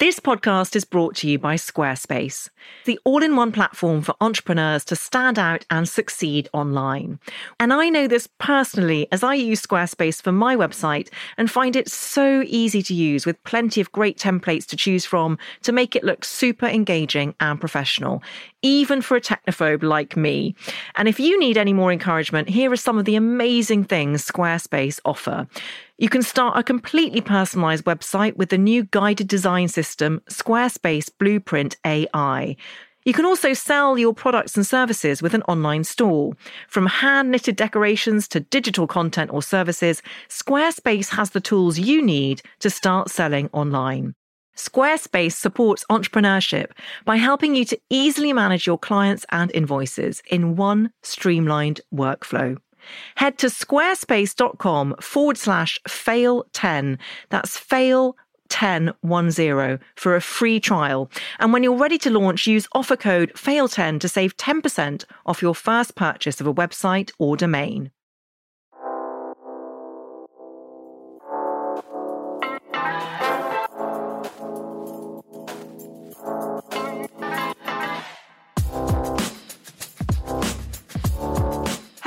This podcast is brought to you by Squarespace, the all in one platform for entrepreneurs to stand out and succeed online. And I know this personally as I use Squarespace for my website and find it so easy to use with plenty of great templates to choose from to make it look super engaging and professional, even for a technophobe like me. And if you need any more encouragement, here are some of the amazing things Squarespace offer. You can start a completely personalized website with the new guided design system, Squarespace Blueprint AI. You can also sell your products and services with an online store. From hand knitted decorations to digital content or services, Squarespace has the tools you need to start selling online. Squarespace supports entrepreneurship by helping you to easily manage your clients and invoices in one streamlined workflow. Head to squarespace.com forward slash fail 10. That's fail 1010 for a free trial. And when you're ready to launch, use offer code FAIL10 to save 10% off your first purchase of a website or domain.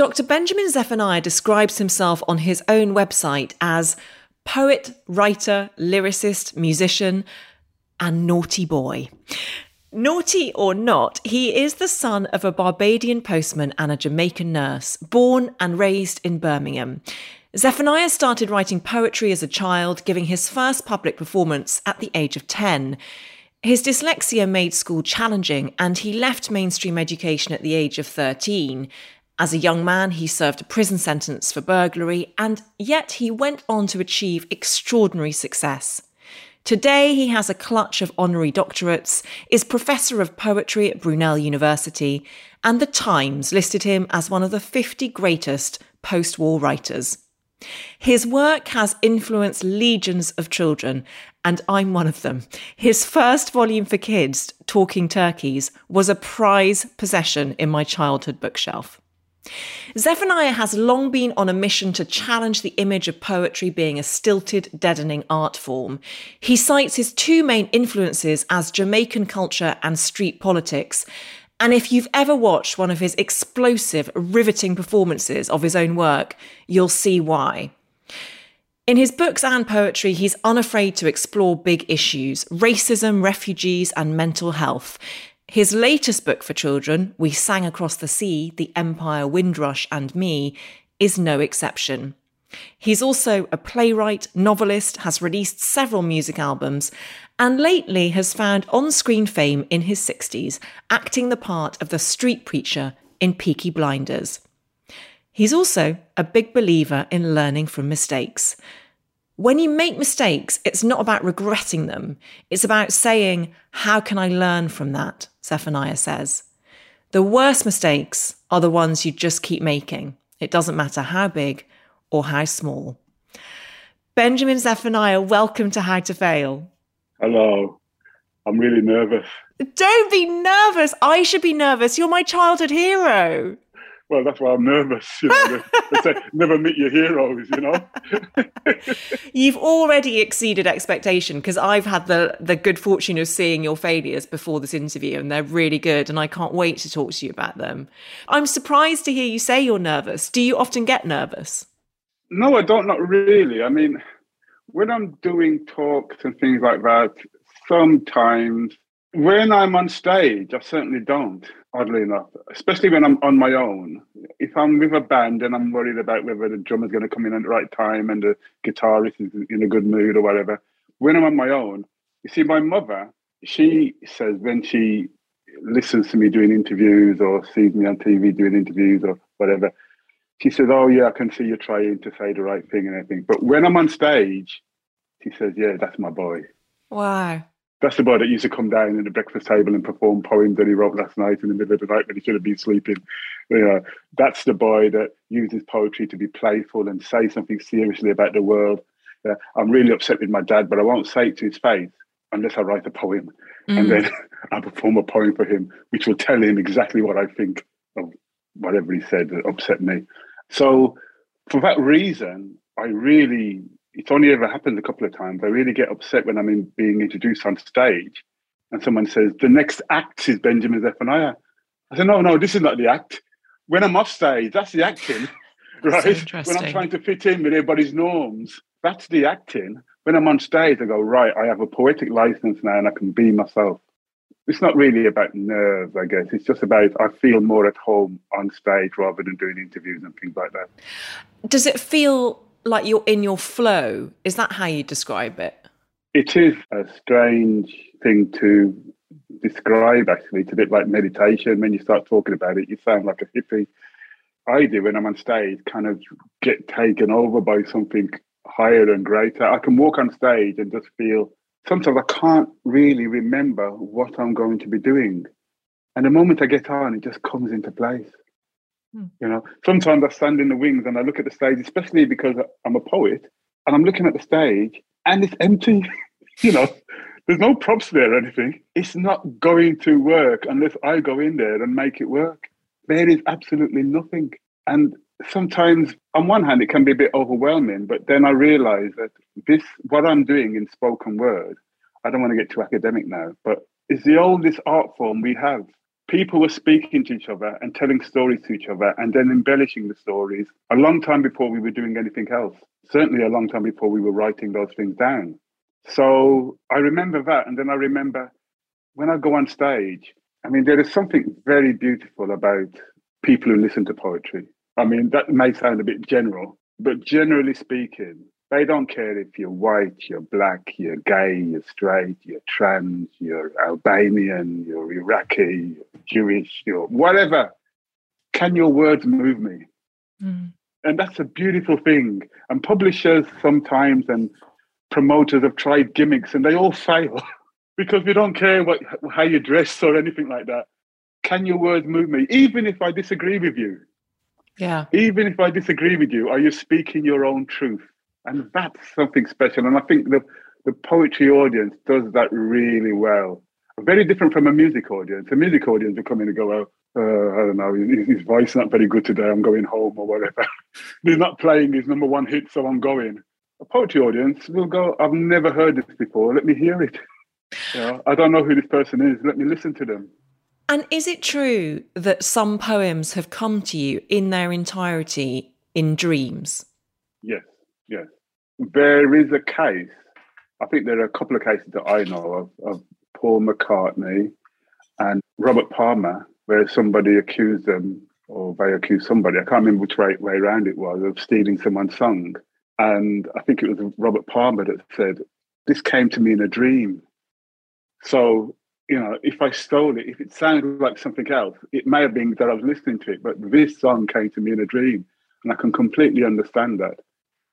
Dr. Benjamin Zephaniah describes himself on his own website as poet, writer, lyricist, musician, and naughty boy. Naughty or not, he is the son of a Barbadian postman and a Jamaican nurse, born and raised in Birmingham. Zephaniah started writing poetry as a child, giving his first public performance at the age of 10. His dyslexia made school challenging, and he left mainstream education at the age of 13. As a young man, he served a prison sentence for burglary, and yet he went on to achieve extraordinary success. Today, he has a clutch of honorary doctorates, is professor of poetry at Brunel University, and The Times listed him as one of the 50 greatest post war writers. His work has influenced legions of children, and I'm one of them. His first volume for kids, Talking Turkeys, was a prize possession in my childhood bookshelf. Zephaniah has long been on a mission to challenge the image of poetry being a stilted, deadening art form. He cites his two main influences as Jamaican culture and street politics. And if you've ever watched one of his explosive, riveting performances of his own work, you'll see why. In his books and poetry, he's unafraid to explore big issues racism, refugees, and mental health. His latest book for children, We Sang Across the Sea, The Empire, Windrush, and Me, is no exception. He's also a playwright, novelist, has released several music albums, and lately has found on screen fame in his 60s, acting the part of the street preacher in Peaky Blinders. He's also a big believer in learning from mistakes. When you make mistakes, it's not about regretting them. It's about saying, How can I learn from that? Zephaniah says. The worst mistakes are the ones you just keep making. It doesn't matter how big or how small. Benjamin Zephaniah, welcome to How to Fail. Hello. I'm really nervous. Don't be nervous. I should be nervous. You're my childhood hero well, that's why I'm nervous. You know, they, say never meet your heroes. You know. You've already exceeded expectation because I've had the the good fortune of seeing your failures before this interview, and they're really good, and I can't wait to talk to you about them. I'm surprised to hear you say you're nervous. Do you often get nervous? No, I don't. Not really. I mean, when I'm doing talks and things like that, sometimes when I'm on stage, I certainly don't, oddly enough, especially when I'm on my own. If I'm with a band and I'm worried about whether the drummer's going to come in at the right time and the guitarist is in a good mood or whatever, when I'm on my own, you see, my mother, she says when she listens to me doing interviews or sees me on TV doing interviews or whatever, she says, Oh, yeah, I can see you're trying to say the right thing and everything. But when I'm on stage, she says, Yeah, that's my boy. Wow. That's the boy that used to come down at the breakfast table and perform poems that he wrote last night in the middle of the night when he should have been sleeping. You know, that's the boy that uses poetry to be playful and say something seriously about the world. Uh, I'm really upset with my dad, but I won't say it to his face unless I write a poem. Mm. And then I perform a poem for him, which will tell him exactly what I think of whatever he said that upset me. So, for that reason, I really it's only ever happened a couple of times. I really get upset when I'm in, being introduced on stage and someone says, the next act is Benjamin Zephaniah. I said, no, no, this is not the act. When I'm off stage, that's the acting, right? when I'm trying to fit in with everybody's norms, that's the acting. When I'm on stage, I go, right, I have a poetic license now and I can be myself. It's not really about nerves, I guess. It's just about I feel more at home on stage rather than doing interviews and things like that. Does it feel like you're in your flow. Is that how you describe it? It is a strange thing to describe, actually. It's a bit like meditation. When you start talking about it, you sound like a hippie. I do when I'm on stage, kind of get taken over by something higher and greater. I can walk on stage and just feel sometimes I can't really remember what I'm going to be doing. And the moment I get on, it just comes into place. Hmm. You know, sometimes I stand in the wings and I look at the stage, especially because I'm a poet, and I'm looking at the stage and it's empty. you know, there's no props there or anything. It's not going to work unless I go in there and make it work. There is absolutely nothing. And sometimes, on one hand, it can be a bit overwhelming, but then I realize that this, what I'm doing in spoken word, I don't want to get too academic now, but it's the oldest art form we have people were speaking to each other and telling stories to each other and then embellishing the stories a long time before we were doing anything else. Certainly a long time before we were writing those things down. So I remember that. And then I remember when I go on stage, I mean, there is something very beautiful about people who listen to poetry. I mean, that may sound a bit general, but generally speaking, they don't care if you're white, you're black, you're gay, you're straight, you're trans, you're Albanian, you're Iraqi, you're Jewish, you're whatever. Can your words move me? Mm. And that's a beautiful thing. And publishers sometimes and promoters have tried gimmicks and they all fail because we don't care what how you dress or anything like that. Can your words move me? Even if I disagree with you. Yeah. Even if I disagree with you, are you speaking your own truth? And that's something special. And I think the the poetry audience does that really well. Very different from a music audience. A music audience will come in and go, "Well, uh, I don't know, his, his voice not very good today. I'm going home or whatever." He's not playing his number one hit, so I'm going. A poetry audience will go, "I've never heard this before. Let me hear it." You know, I don't know who this person is. Let me listen to them. And is it true that some poems have come to you in their entirety in dreams? Yes. Yes. There is a case, I think there are a couple of cases that I know of, of Paul McCartney and Robert Palmer, where somebody accused them, or they accused somebody, I can't remember which way, way around it was, of stealing someone's song. And I think it was Robert Palmer that said, This came to me in a dream. So, you know, if I stole it, if it sounded like something else, it may have been that I was listening to it, but this song came to me in a dream. And I can completely understand that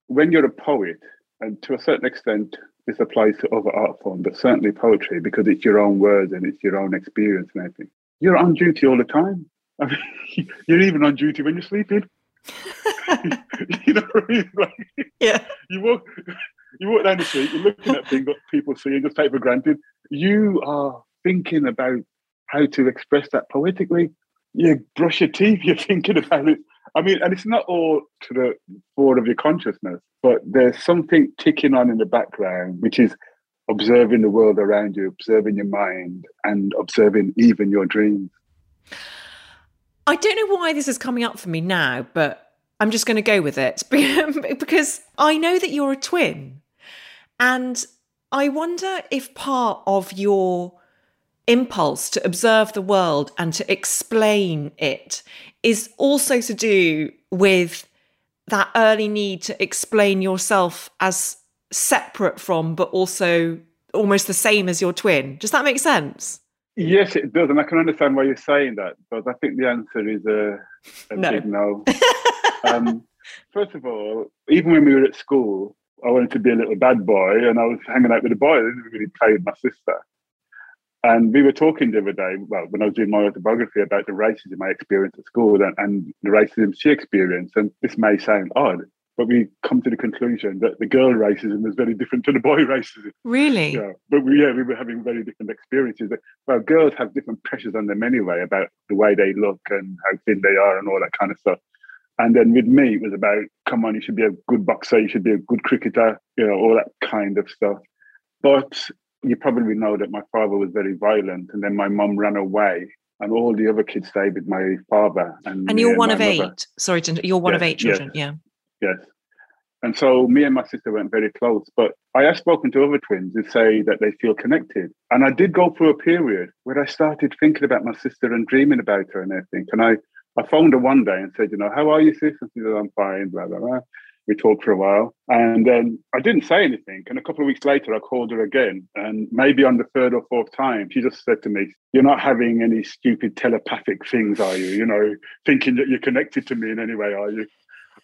when you're a poet, and to a certain extent, this applies to other art forms, but certainly poetry, because it's your own words and it's your own experience and everything. You're on duty all the time. I mean, you're even on duty when you're sleeping. you know what I mean? Like, yeah. You walk, you walk down the street, you're looking at things that people see and just take for granted. You are thinking about how to express that poetically. You brush your teeth, you're thinking about it I mean, and it's not all to the board of your consciousness, but there's something ticking on in the background, which is observing the world around you, observing your mind, and observing even your dreams. I don't know why this is coming up for me now, but I'm just going to go with it because I know that you're a twin. And I wonder if part of your impulse to observe the world and to explain it is also to do with that early need to explain yourself as separate from, but also almost the same as your twin. Does that make sense? Yes, it does, and I can understand why you're saying that. But I think the answer is a, a no. big no. um, first of all, even when we were at school, I wanted to be a little bad boy, and I was hanging out with a boy. I didn't really play with my sister. And we were talking the other day, well, when I was doing my autobiography about the racism I experienced at school and, and the racism she experienced. And this may sound odd, but we come to the conclusion that the girl racism is very different to the boy racism. Really? Yeah. But we, yeah, we were having very different experiences. Well, girls have different pressures on them anyway about the way they look and how thin they are and all that kind of stuff. And then with me, it was about, come on, you should be a good boxer, you should be a good cricketer, you know, all that kind of stuff. But you probably know that my father was very violent, and then my mum ran away, and all the other kids stayed with my father. And, and you're one of eight. Sorry, to, you're one yes, of eight children. Yes, yeah. Yes. And so me and my sister weren't very close, but I have spoken to other twins who say that they feel connected. And I did go through a period where I started thinking about my sister and dreaming about her and everything. And I, I phoned her one day and said, you know, how are you, sis? And she said, I'm fine, blah, blah, blah. We talked for a while. And then I didn't say anything. And a couple of weeks later, I called her again. And maybe on the third or fourth time, she just said to me, You're not having any stupid telepathic things, are you? You know, thinking that you're connected to me in any way, are you?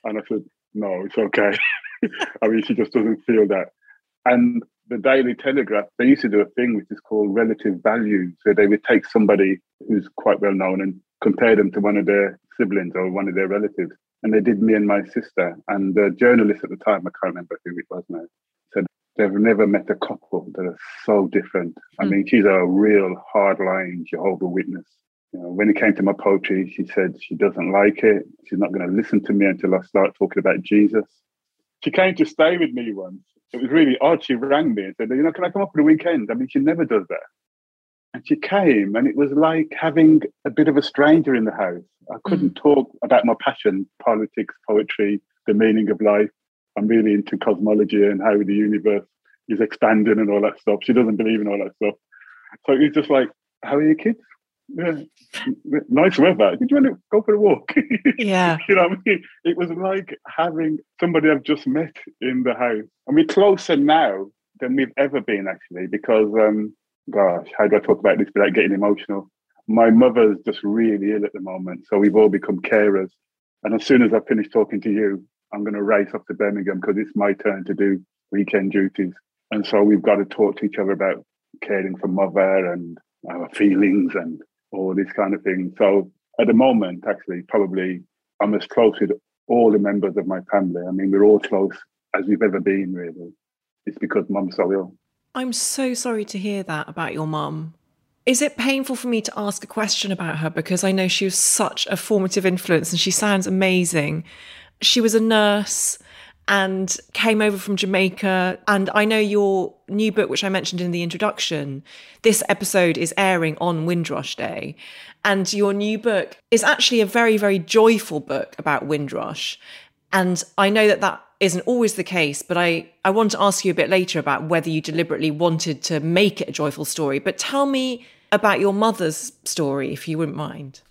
And I said, No, it's okay. I mean, she just doesn't feel that. And the Daily Telegraph, they used to do a thing which is called relative value. So they would take somebody who's quite well known and compare them to one of their siblings or one of their relatives and they did me and my sister. And the journalist at the time, I can't remember who it was now, said they've never met a couple that are so different. Mm. I hmm. mean, she's a real hardline Jehovah Witness. You know, when it came to my poetry, she said she doesn't like it. She's not going to listen to me until I start talking about Jesus. She came to stay with me once. It was really odd. She rang me and said, "You know, can I come up for the weekend?" I mean, she never does that. And she came, and it was like having a bit of a stranger in the house. I couldn't mm. talk about my passion, politics, poetry, the meaning of life. I'm really into cosmology and how the universe is expanding and all that stuff. She doesn't believe in all that stuff. So it's just like, how are your kids? Yeah, nice weather. Did you want to go for a walk? Yeah. you know what I mean? It was like having somebody I've just met in the house. And we're closer now than we've ever been, actually, because, um, gosh, how do I talk about this without getting emotional? my mother's just really ill at the moment. So we've all become carers. And as soon as I finish talking to you, I'm going to race up to Birmingham because it's my turn to do weekend duties. And so we've got to talk to each other about caring for mother and our feelings and all this kind of thing. So at the moment, actually, probably I'm as close with all the members of my family. I mean, we're all close as we've ever been, really. It's because mum's so ill. I'm so sorry to hear that about your mum. Is it painful for me to ask a question about her because I know she was such a formative influence and she sounds amazing? She was a nurse and came over from Jamaica. And I know your new book, which I mentioned in the introduction, this episode is airing on Windrush Day. And your new book is actually a very, very joyful book about Windrush. And I know that that isn't always the case, but I, I want to ask you a bit later about whether you deliberately wanted to make it a joyful story. But tell me about your mother's story, if you wouldn't mind.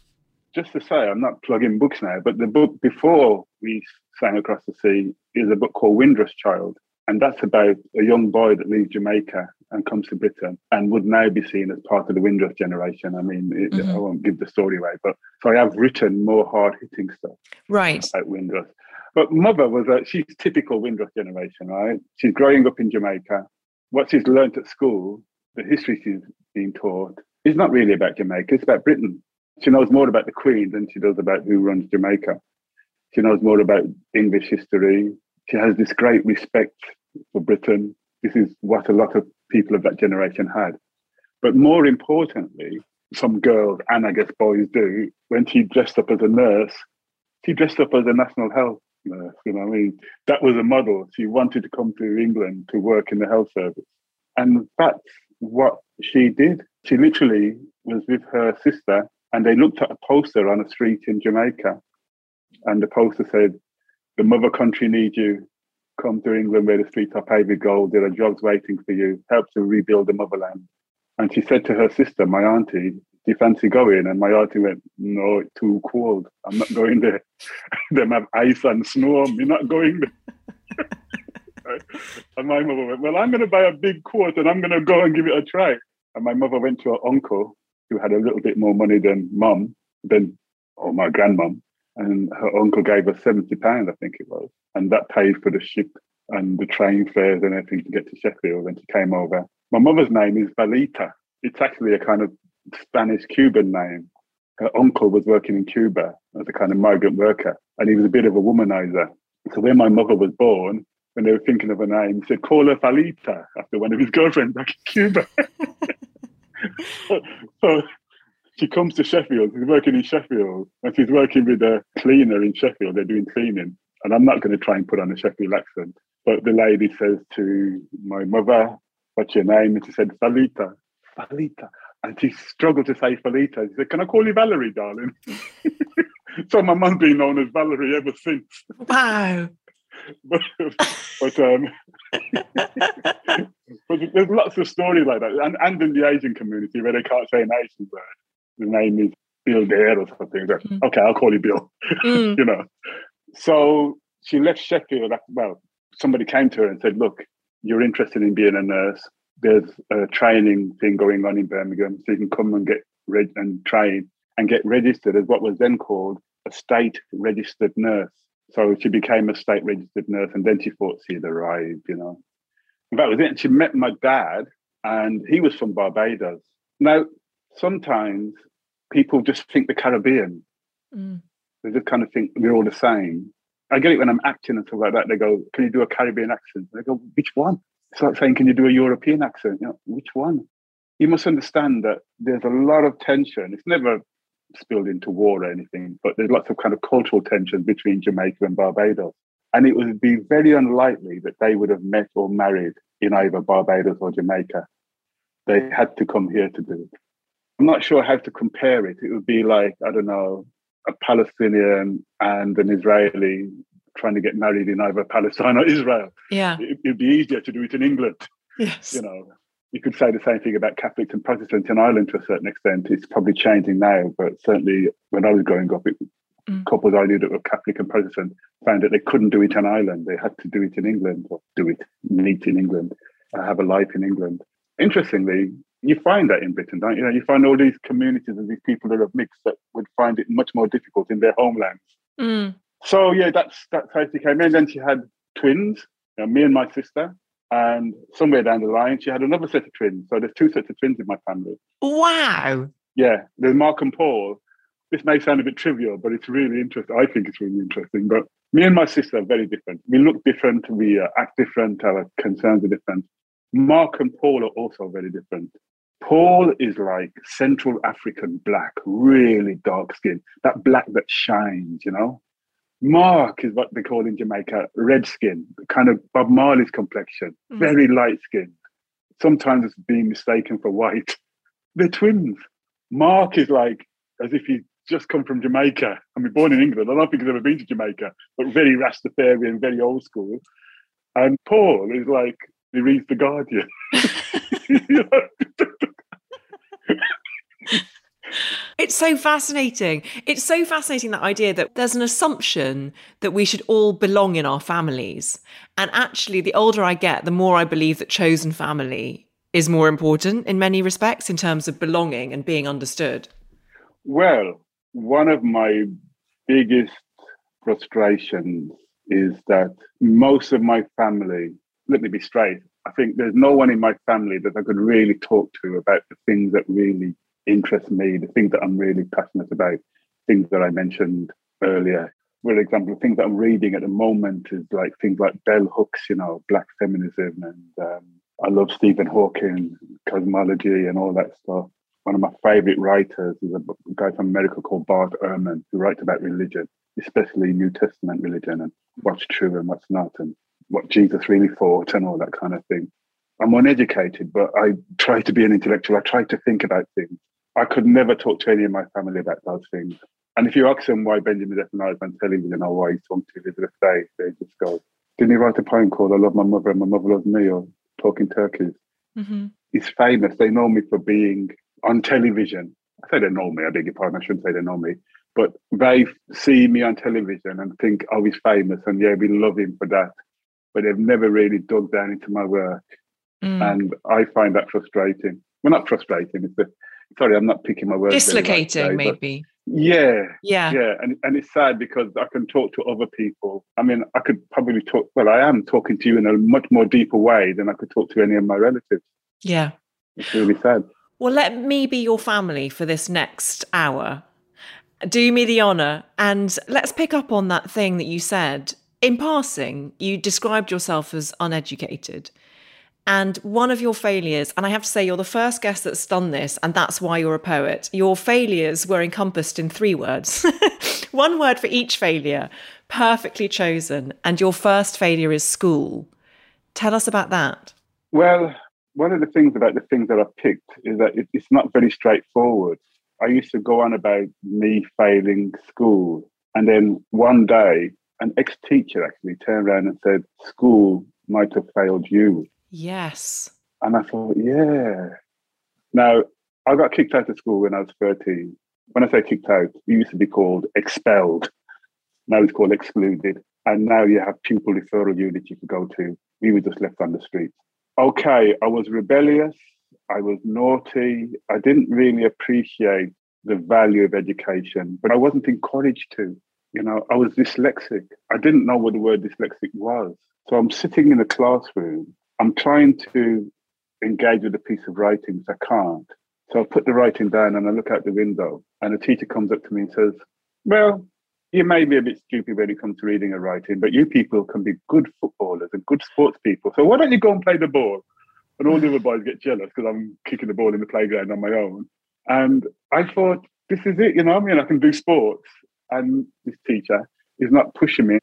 Just to say, I'm not plugging books now, but the book before we sang across the sea is a book called Windrush Child. And that's about a young boy that leaves Jamaica and comes to Britain and would now be seen as part of the Windrush generation. I mean, it, mm-hmm. I won't give the story away, but so I have written more hard hitting stuff right. about Windrush. But mother was a she's typical Windrush generation, right? She's growing up in Jamaica. What she's learnt at school, the history she's been taught, is not really about Jamaica. It's about Britain. She knows more about the Queen than she does about who runs Jamaica. She knows more about English history. She has this great respect for Britain. This is what a lot of people of that generation had. But more importantly, some girls and I guess boys do, when she dressed up as a nurse, she dressed up as a national health nurse. You know, I mean, that was a model. She wanted to come to England to work in the health service, and that's what she did. She literally was with her sister, and they looked at a poster on a street in Jamaica, and the poster said, "The mother country needs you. Come to England where the streets are paved with gold. There are jobs waiting for you. Help to rebuild the motherland." And she said to her sister, my auntie, do you fancy going? And my auntie went, no, it's too cold. I'm not going there. Them have ice and snow. I'm not going there. and my mother went, well, I'm going to buy a big coat and I'm going to go and give it a try. And my mother went to her uncle who had a little bit more money than mum, than, or my grandmum. And her uncle gave her 70 pounds, I think it was. And that paid for the ship and the train fares and everything to get to Sheffield. And she came over. My mother's name is Valita. it's actually a kind of Spanish Cuban name. Her uncle was working in Cuba as a kind of migrant worker, and he was a bit of a womanizer. So when my mother was born, when they were thinking of a name, he said, call her Falita after one of his girlfriends back in Cuba. so she comes to Sheffield. She's working in Sheffield, and she's working with a cleaner in Sheffield. They're doing cleaning, and I'm not going to try and put on a Sheffield accent. But the lady says to my mother, "What's your name?" And she said, "Falita." Falita, and she struggled to say Felita. She said, "Can I call you Valerie, darling?" so my mum's been known as Valerie ever since. Wow. but, but um, but there's lots of stories like that, and, and in the Asian community where they can't say an Asian word, the name is Bill Dare or something. mm. Okay, I'll call you Bill. Mm. you know. So she left Sheffield. Well, somebody came to her and said, "Look, you're interested in being a nurse. There's a training thing going on in Birmingham, so you can come and get read and train and get registered as what was then called a state registered nurse." So she became a state registered nurse, and then she thought she'd arrived. You know, and that was it. And she met my dad, and he was from Barbados. Now, sometimes people just think the Caribbean. Mm. They just kind of think we're all the same. I get it when I'm acting and stuff like that. They go, "Can you do a Caribbean accent?" And I go, "Which one?" Like saying, "Can you do a European accent?" You know, which one? You must understand that there's a lot of tension. It's never spilled into war or anything, but there's lots of kind of cultural tension between Jamaica and Barbados. And it would be very unlikely that they would have met or married in either Barbados or Jamaica. They had to come here to do it. I'm not sure how to compare it. It would be like, I don't know, a Palestinian and an Israeli trying to get married in either Palestine or Israel. Yeah. It, would be easier to do it in England. Yes. You know, you could say the same thing about Catholics and Protestants in Ireland to a certain extent. It's probably changing now, but certainly when I was growing up, it, mm. couples I knew that were Catholic and Protestant found that they couldn't do it in Ireland. They had to do it in England or do it meet in England, uh, have a life in England. Interestingly, you find that in Britain, don't you? you? know, you find all these communities and these people that are mixed that would find it much more difficult in their homelands. Mm. So yeah, that's that's how she came in. Then she had twins, you know, me and my sister. And somewhere down the line, she had another set of twins. So there's two sets of twins in my family. Wow. Yeah, there's Mark and Paul. This may sound a bit trivial, but it's really interesting. I think it's really interesting. But me and my sister are very different. We look different, we uh, act different, our concerns are different. Mark and Paul are also very different. Paul is like Central African black, really dark skin, that black that shines, you know? Mark is what they call in Jamaica red skin, kind of Bob Marley's complexion, mm. very light skinned. Sometimes it's being mistaken for white. They're twins. Mark is like as if he's just come from Jamaica. I mean, born in England. I don't think he's ever been to Jamaica, but very Rastafarian, very old school. And Paul is like he reads the Guardian. It's so fascinating. It's so fascinating that idea that there's an assumption that we should all belong in our families. And actually, the older I get, the more I believe that chosen family is more important in many respects in terms of belonging and being understood. Well, one of my biggest frustrations is that most of my family, let me be straight, I think there's no one in my family that I could really talk to about the things that really interest me, the things that I'm really passionate about, things that I mentioned earlier. For example, things that I'm reading at the moment is like things like Bell Hooks, you know, Black feminism, and um, I love Stephen Hawking, cosmology, and all that stuff. One of my favorite writers is a guy from America called Bart Ehrman, who writes about religion, especially New Testament religion, and what's true and what's not, and what Jesus really thought, and all that kind of thing. I'm uneducated, but I try to be an intellectual. I try to think about things. I could never talk to any of my family about those things. And if you ask them why Benjamin Zephaniah is on television or why he's talking to Elizabeth Day, they just go, Didn't he write a poem called I Love My Mother and My Mother Loves Me or Talking Turkeys? Mm-hmm. He's famous. They know me for being on television. I say they know me, I beg your pardon, I shouldn't say they know me. But they see me on television and think, oh, he's famous and yeah, we love him for that. But they've never really dug down into my work. Mm. And I find that frustrating. Well, not frustrating, it's the sorry, I'm not picking my words. Dislocating, today, maybe. Yeah, yeah, yeah, and and it's sad because I can talk to other people. I mean, I could probably talk. Well, I am talking to you in a much more deeper way than I could talk to any of my relatives. Yeah, it's really sad. Well, let me be your family for this next hour. Do me the honour and let's pick up on that thing that you said. In passing, you described yourself as uneducated. And one of your failures, and I have to say, you're the first guest that's done this, and that's why you're a poet. Your failures were encompassed in three words one word for each failure, perfectly chosen. And your first failure is school. Tell us about that. Well, one of the things about the things that I picked is that it's not very straightforward. I used to go on about me failing school. And then one day, an ex teacher actually turned around and said, School might have failed you. Yes. And I thought, yeah. Now, I got kicked out of school when I was 13. When I say kicked out, it used to be called expelled. Now it's called excluded. And now you have pupil referral units you could go to. We were just left on the street. Okay, I was rebellious. I was naughty. I didn't really appreciate the value of education, but I wasn't encouraged to. You know, I was dyslexic. I didn't know what the word dyslexic was. So I'm sitting in a classroom I'm trying to engage with a piece of writing, so I can't. So I put the writing down and I look out the window, and a teacher comes up to me and says, Well, you may be a bit stupid when it comes to reading and writing, but you people can be good footballers and good sports people. So why don't you go and play the ball? And all the other boys get jealous because I'm kicking the ball in the playground on my own. And I thought, this is it, you know, I mean, I can do sports. And this teacher is not pushing me.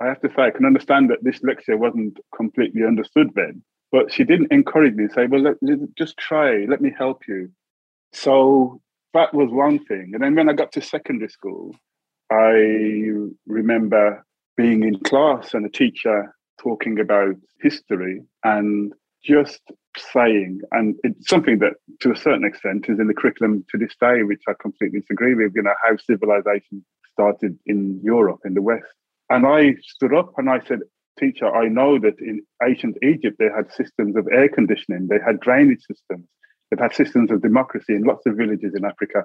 I have to say, I can understand that this lecture wasn't completely understood then, but she didn't encourage me, say, well, let, just try, let me help you. So that was one thing. And then when I got to secondary school, I remember being in class and a teacher talking about history and just saying, and it's something that to a certain extent is in the curriculum to this day, which I completely disagree with, you know, how civilization started in Europe, in the West. And I stood up and I said, Teacher, I know that in ancient Egypt they had systems of air conditioning, they had drainage systems, they had systems of democracy in lots of villages in Africa.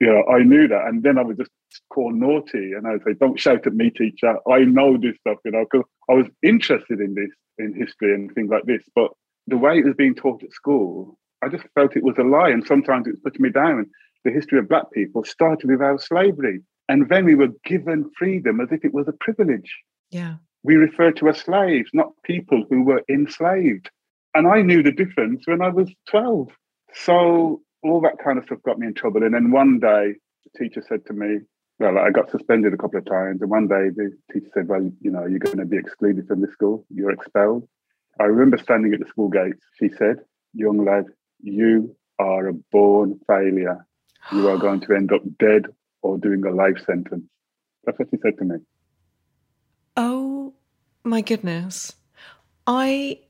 You know, I knew that. And then I would just call naughty and I would say, Don't shout at me, teacher. I know this stuff, you know, because I was interested in this, in history and things like this. But the way it was being taught at school, I just felt it was a lie. And sometimes it was putting me down. The history of black people started with our slavery. And then we were given freedom as if it was a privilege. Yeah. We refer to as slaves, not people who were enslaved. And I knew the difference when I was 12. So all that kind of stuff got me in trouble. And then one day, the teacher said to me, well, I got suspended a couple of times. And one day the teacher said, well, you know, you're going to be excluded from the school. You're expelled. I remember standing at the school gates. She said, young lad, you are a born failure. You are going to end up dead or doing a life sentence. That's what he said to me. Oh my goodness. I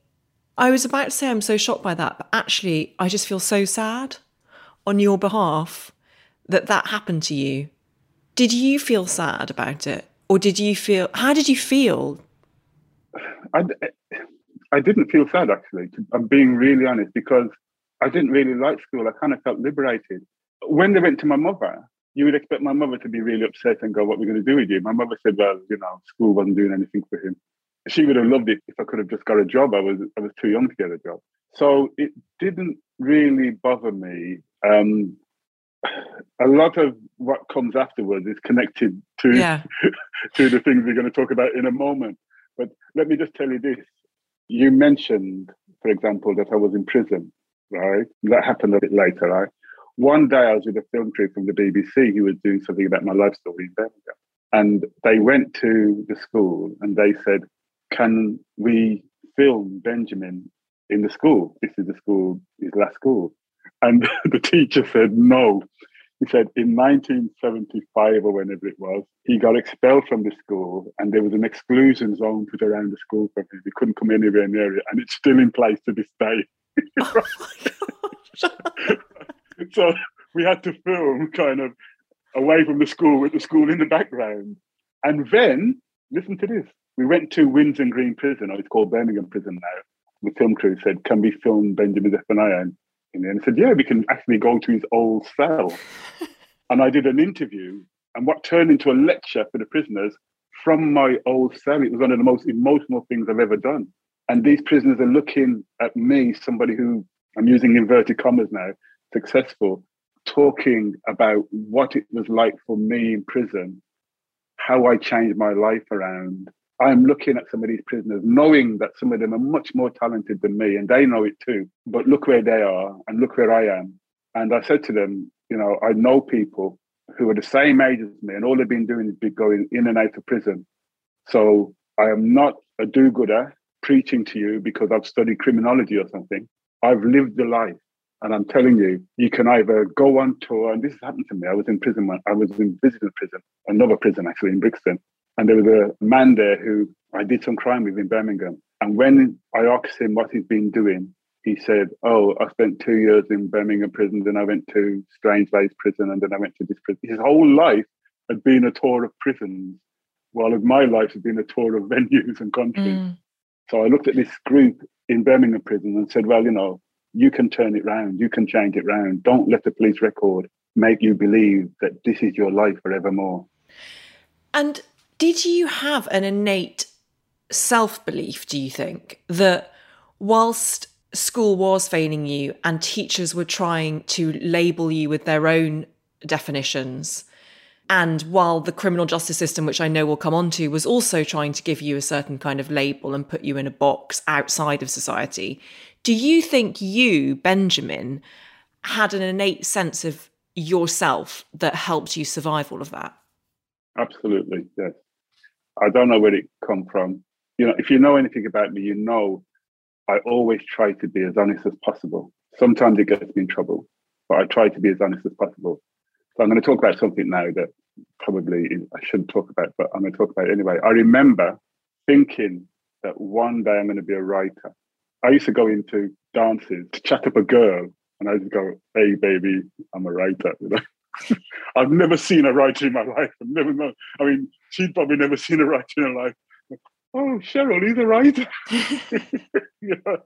I was about to say I'm so shocked by that, but actually I just feel so sad on your behalf that that happened to you. Did you feel sad about it? Or did you feel how did you feel? I, I didn't feel sad actually. I'm being really honest because I didn't really like school. I kind of felt liberated. When they went to my mother, you would expect my mother to be really upset and go, What are we going to do with you? My mother said, Well, you know, school wasn't doing anything for him. She would have loved it if I could have just got a job. I was I was too young to get a job. So it didn't really bother me. Um, a lot of what comes afterwards is connected to yeah. to the things we're going to talk about in a moment. But let me just tell you this. You mentioned, for example, that I was in prison, right? That happened a bit later, right? One day I was with a film crew from the BBC who was doing something about my life story in Birmingham. And they went to the school and they said, Can we film Benjamin in the school? This is the school, his last school. And the teacher said, No. He said in 1975 or whenever it was, he got expelled from the school and there was an exclusion zone put around the school for him. He couldn't come anywhere near it. And it's still in place to this day. Oh so we had to film kind of away from the school with the school in the background. And then, listen to this. We went to Winson Green Prison, or it's called Birmingham Prison now. The film crew said, Can we film Benjamin Zephaniah? And, and I said, Yeah, we can actually go to his old cell. and I did an interview, and what turned into a lecture for the prisoners from my old cell. It was one of the most emotional things I've ever done. And these prisoners are looking at me, somebody who I'm using inverted commas now, successful talking about what it was like for me in prison, how I changed my life around. I'm looking at some of these prisoners, knowing that some of them are much more talented than me, and they know it too. But look where they are, and look where I am. And I said to them, you know, I know people who are the same age as me, and all they've been doing is been going in and out of prison. So I am not a do-gooder preaching to you because I've studied criminology or something. I've lived the life. And I'm telling you, you can either go on tour, and this has happened to me. I was in prison, when I was in visiting prison, another prison actually in Brixton. And there was a man there who I did some crime with in Birmingham. And when I asked him what he's been doing, he said, Oh, I spent two years in Birmingham prison, then I went to Strange Strangeways prison, and then I went to this prison. His whole life had been a tour of prisons, while my life had been a tour of venues and countries. Mm. So I looked at this group in Birmingham prison and said, Well, you know, you can turn it round, you can change it round. Don't let the police record make you believe that this is your life forevermore. And did you have an innate self belief, do you think, that whilst school was failing you and teachers were trying to label you with their own definitions. And while the criminal justice system, which I know we'll come on to, was also trying to give you a certain kind of label and put you in a box outside of society, do you think you, Benjamin, had an innate sense of yourself that helped you survive all of that? Absolutely, yes. I don't know where it come from. You know, if you know anything about me, you know I always try to be as honest as possible. Sometimes it gets me in trouble, but I try to be as honest as possible. So I'm going to talk about something now that probably I shouldn't talk about, but I'm going to talk about it anyway. I remember thinking that one day I'm going to be a writer. I used to go into dances to chat up a girl, and I just go, "Hey, baby, I'm a writer." You know? I've never seen a writer in my life. I've never known. I mean, she'd probably never seen a writer in her life oh, Cheryl, he's a writer. you know?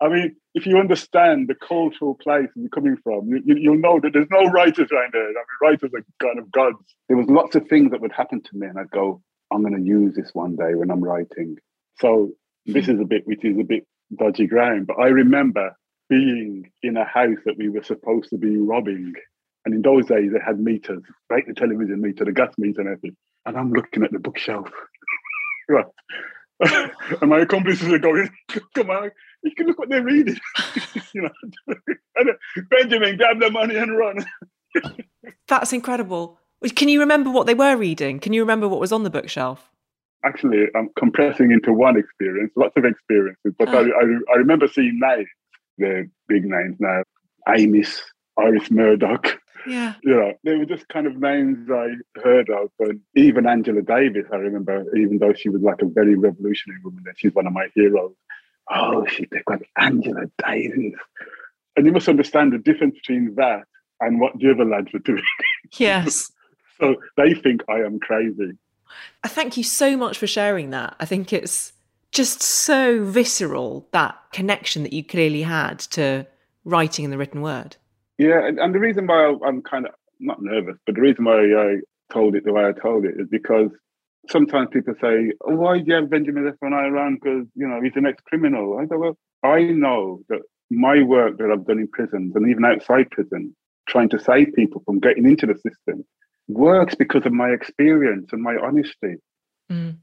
I mean, if you understand the cultural place you're coming from, you, you, will know that there's no writers around there. I mean, writers are kind of gods. There was lots of things that would happen to me, and I'd go, I'm going to use this one day when I'm writing. So this hmm. is a bit, which is a bit dodgy ground, but I remember being in a house that we were supposed to be robbing. And in those days, they had meters, right? The television meter, the gas meter, and everything. And I'm looking at the bookshelf and my accomplices are going, come on, you can look what they're reading. you know, and uh, Benjamin, grab the money and run. That's incredible. Can you remember what they were reading? Can you remember what was on the bookshelf? Actually, I'm compressing into one experience, lots of experiences, but oh. I, I, I, remember seeing names, the big names now, Amis, Iris Murdoch, yeah. You know, they were just kind of names I heard of. And even Angela Davis, I remember, even though she was like a very revolutionary woman, that she's one of my heroes. Oh, she, they've got Angela Davis. And you must understand the difference between that and what the other lads were doing. Yes. so they think I am crazy. I thank you so much for sharing that. I think it's just so visceral, that connection that you clearly had to writing and the written word. Yeah, and, and the reason why I'm kind of not nervous, but the reason why I told it the way I told it is because sometimes people say, oh, "Why do you have Benjamin Zephaniah around? Because you know he's an ex-criminal." I go, "Well, I know that my work that I've done in prisons and even outside prison, trying to save people from getting into the system, works because of my experience and my honesty." Mm.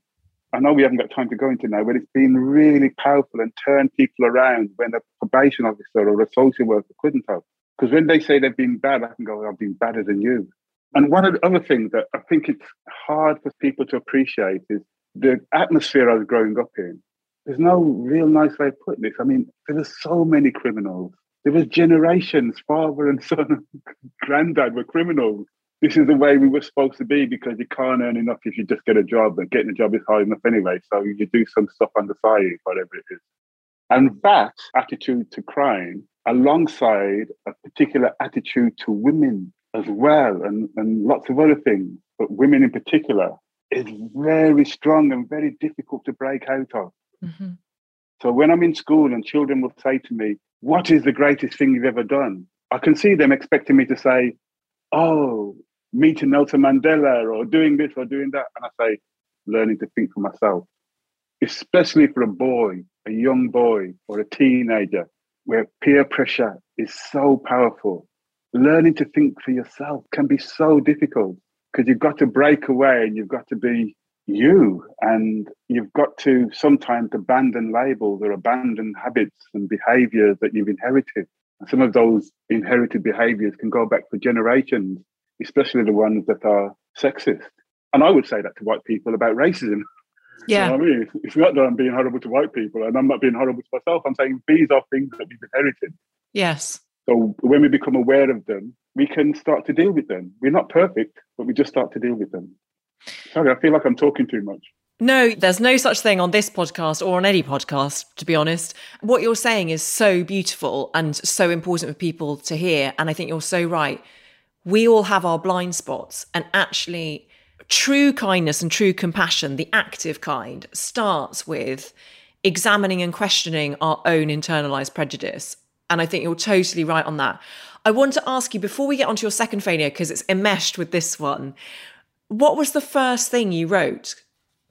I know we haven't got time to go into now, but it's been really powerful and turned people around when a probation officer or a social worker couldn't have. Because when they say they've been bad, I can go, I've been badder than you. And one of the other things that I think it's hard for people to appreciate is the atmosphere I was growing up in. There's no real nice way of putting this. I mean, there were so many criminals. There was generations, father and son and granddad were criminals. This is the way we were supposed to be because you can't earn enough if you just get a job, and getting a job is hard enough anyway. So you do some stuff on the side, whatever it is. And that attitude to crime alongside a particular attitude to women as well, and, and lots of other things, but women in particular, is very strong and very difficult to break out of. Mm-hmm. So when I'm in school and children will say to me, What is the greatest thing you've ever done? I can see them expecting me to say, Oh, meeting Nelson Mandela or doing this or doing that. And I say, learning to think for myself, especially for a boy, a young boy or a teenager where peer pressure is so powerful. learning to think for yourself can be so difficult because you've got to break away and you've got to be you and you've got to sometimes abandon labels or abandon habits and behaviors that you've inherited and some of those inherited behaviors can go back for generations especially the ones that are sexist. And i would say that to white people about racism. Yeah. you know I mean? It's not that i'm being horrible to white people and i'm not being horrible to myself. I'm saying these are things that we've inherited. Yes. So when we become aware of them we can start to deal with them. We're not perfect but we just start to deal with them. Sorry, I feel like I'm talking too much. No, there's no such thing on this podcast or on any podcast, to be honest. What you're saying is so beautiful and so important for people to hear. And I think you're so right. We all have our blind spots, and actually, true kindness and true compassion, the active kind, starts with examining and questioning our own internalized prejudice. And I think you're totally right on that. I want to ask you before we get onto your second failure, because it's enmeshed with this one, what was the first thing you wrote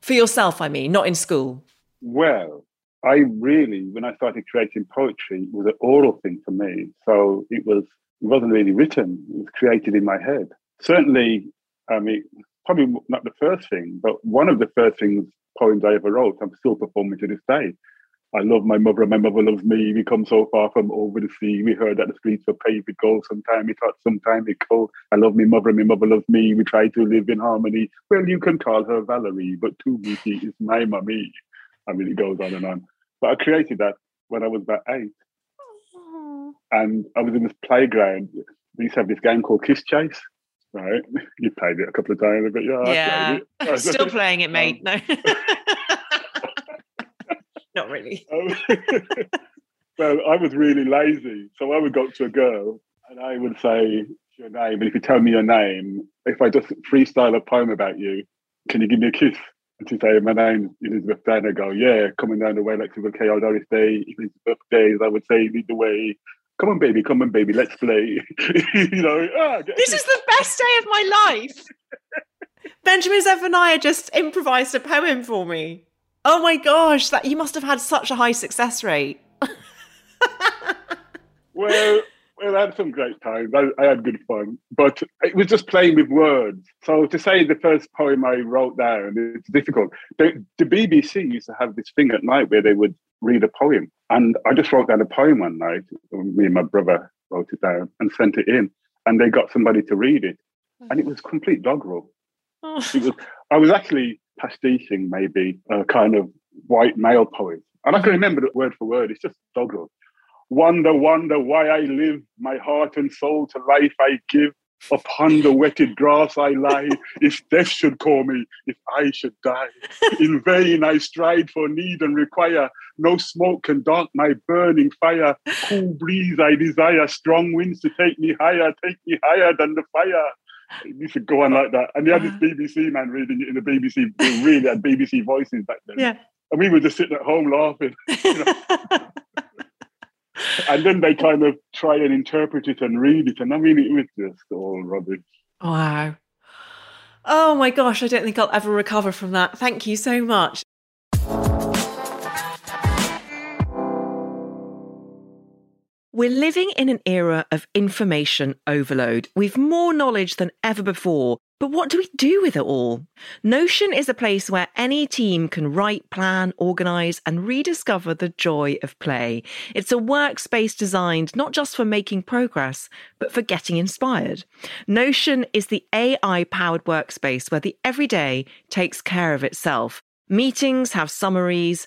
for yourself? I mean, not in school. Well, I really, when I started creating poetry, it was an oral thing for me. So it was it wasn't really written; it was created in my head. Certainly, I mean, probably not the first thing, but one of the first things poems I ever wrote. I'm still performing to this day. I love my mother and my mother loves me. We come so far from over the sea. We heard that the streets were paved with gold. Sometime it hot, sometime it cold. I love my mother and my mother loves me. We try to live in harmony. Well, you can call her Valerie, but to me, she is my mummy. I mean, it goes on and on. But I created that when I was about eight. And I was in this playground. We used to have this game called Kiss Chase. Right, you played it a couple of times, but yeah, yeah. still playing it, mate. Um, no. Not really. Um, well, I was really lazy. So I would go to a girl and I would say your name. And if you tell me your name, if I just freestyle a poem about you, can you give me a kiss? And she'd say, My name's Elizabeth Day. And I go, Yeah, coming down the way like Silver K. Doris Day, Elizabeth Days. I would say, Lead the way. Come on, baby, come on, baby, let's play. you know, ah, this is the best day of my life. Benjamin Zephaniah just improvised a poem for me. Oh my gosh, that you must have had such a high success rate. well, well, I had some great times. I, I, had good fun, but it was just playing with words. So to say the first poem I wrote down, it's difficult. The, the BBC used to have this thing at night where they would read a poem, and I just wrote down a poem one night. Me and my brother wrote it down and sent it in, and they got somebody to read it, and it was complete doggerel. Oh. Was. I was actually pastiching maybe a kind of white male poem. And I can remember it word for word. It's just doggerel. Wonder, wonder why I live, my heart and soul to life I give. Upon the wetted grass I lie, if death should call me, if I should die. In vain I stride for need and require, no smoke can dark my burning fire. Cool breeze I desire, strong winds to take me higher, take me higher than the fire. It should go on like that. And they had this uh-huh. BBC man reading it in the BBC, they really had BBC voices back then. Yeah. And we were just sitting at home laughing. You know? and then they kind of try and interpret it and read it. And I mean, it was just all rubbish. Wow. Oh my gosh, I don't think I'll ever recover from that. Thank you so much. We're living in an era of information overload. We've more knowledge than ever before. But what do we do with it all? Notion is a place where any team can write, plan, organise, and rediscover the joy of play. It's a workspace designed not just for making progress, but for getting inspired. Notion is the AI powered workspace where the everyday takes care of itself. Meetings have summaries,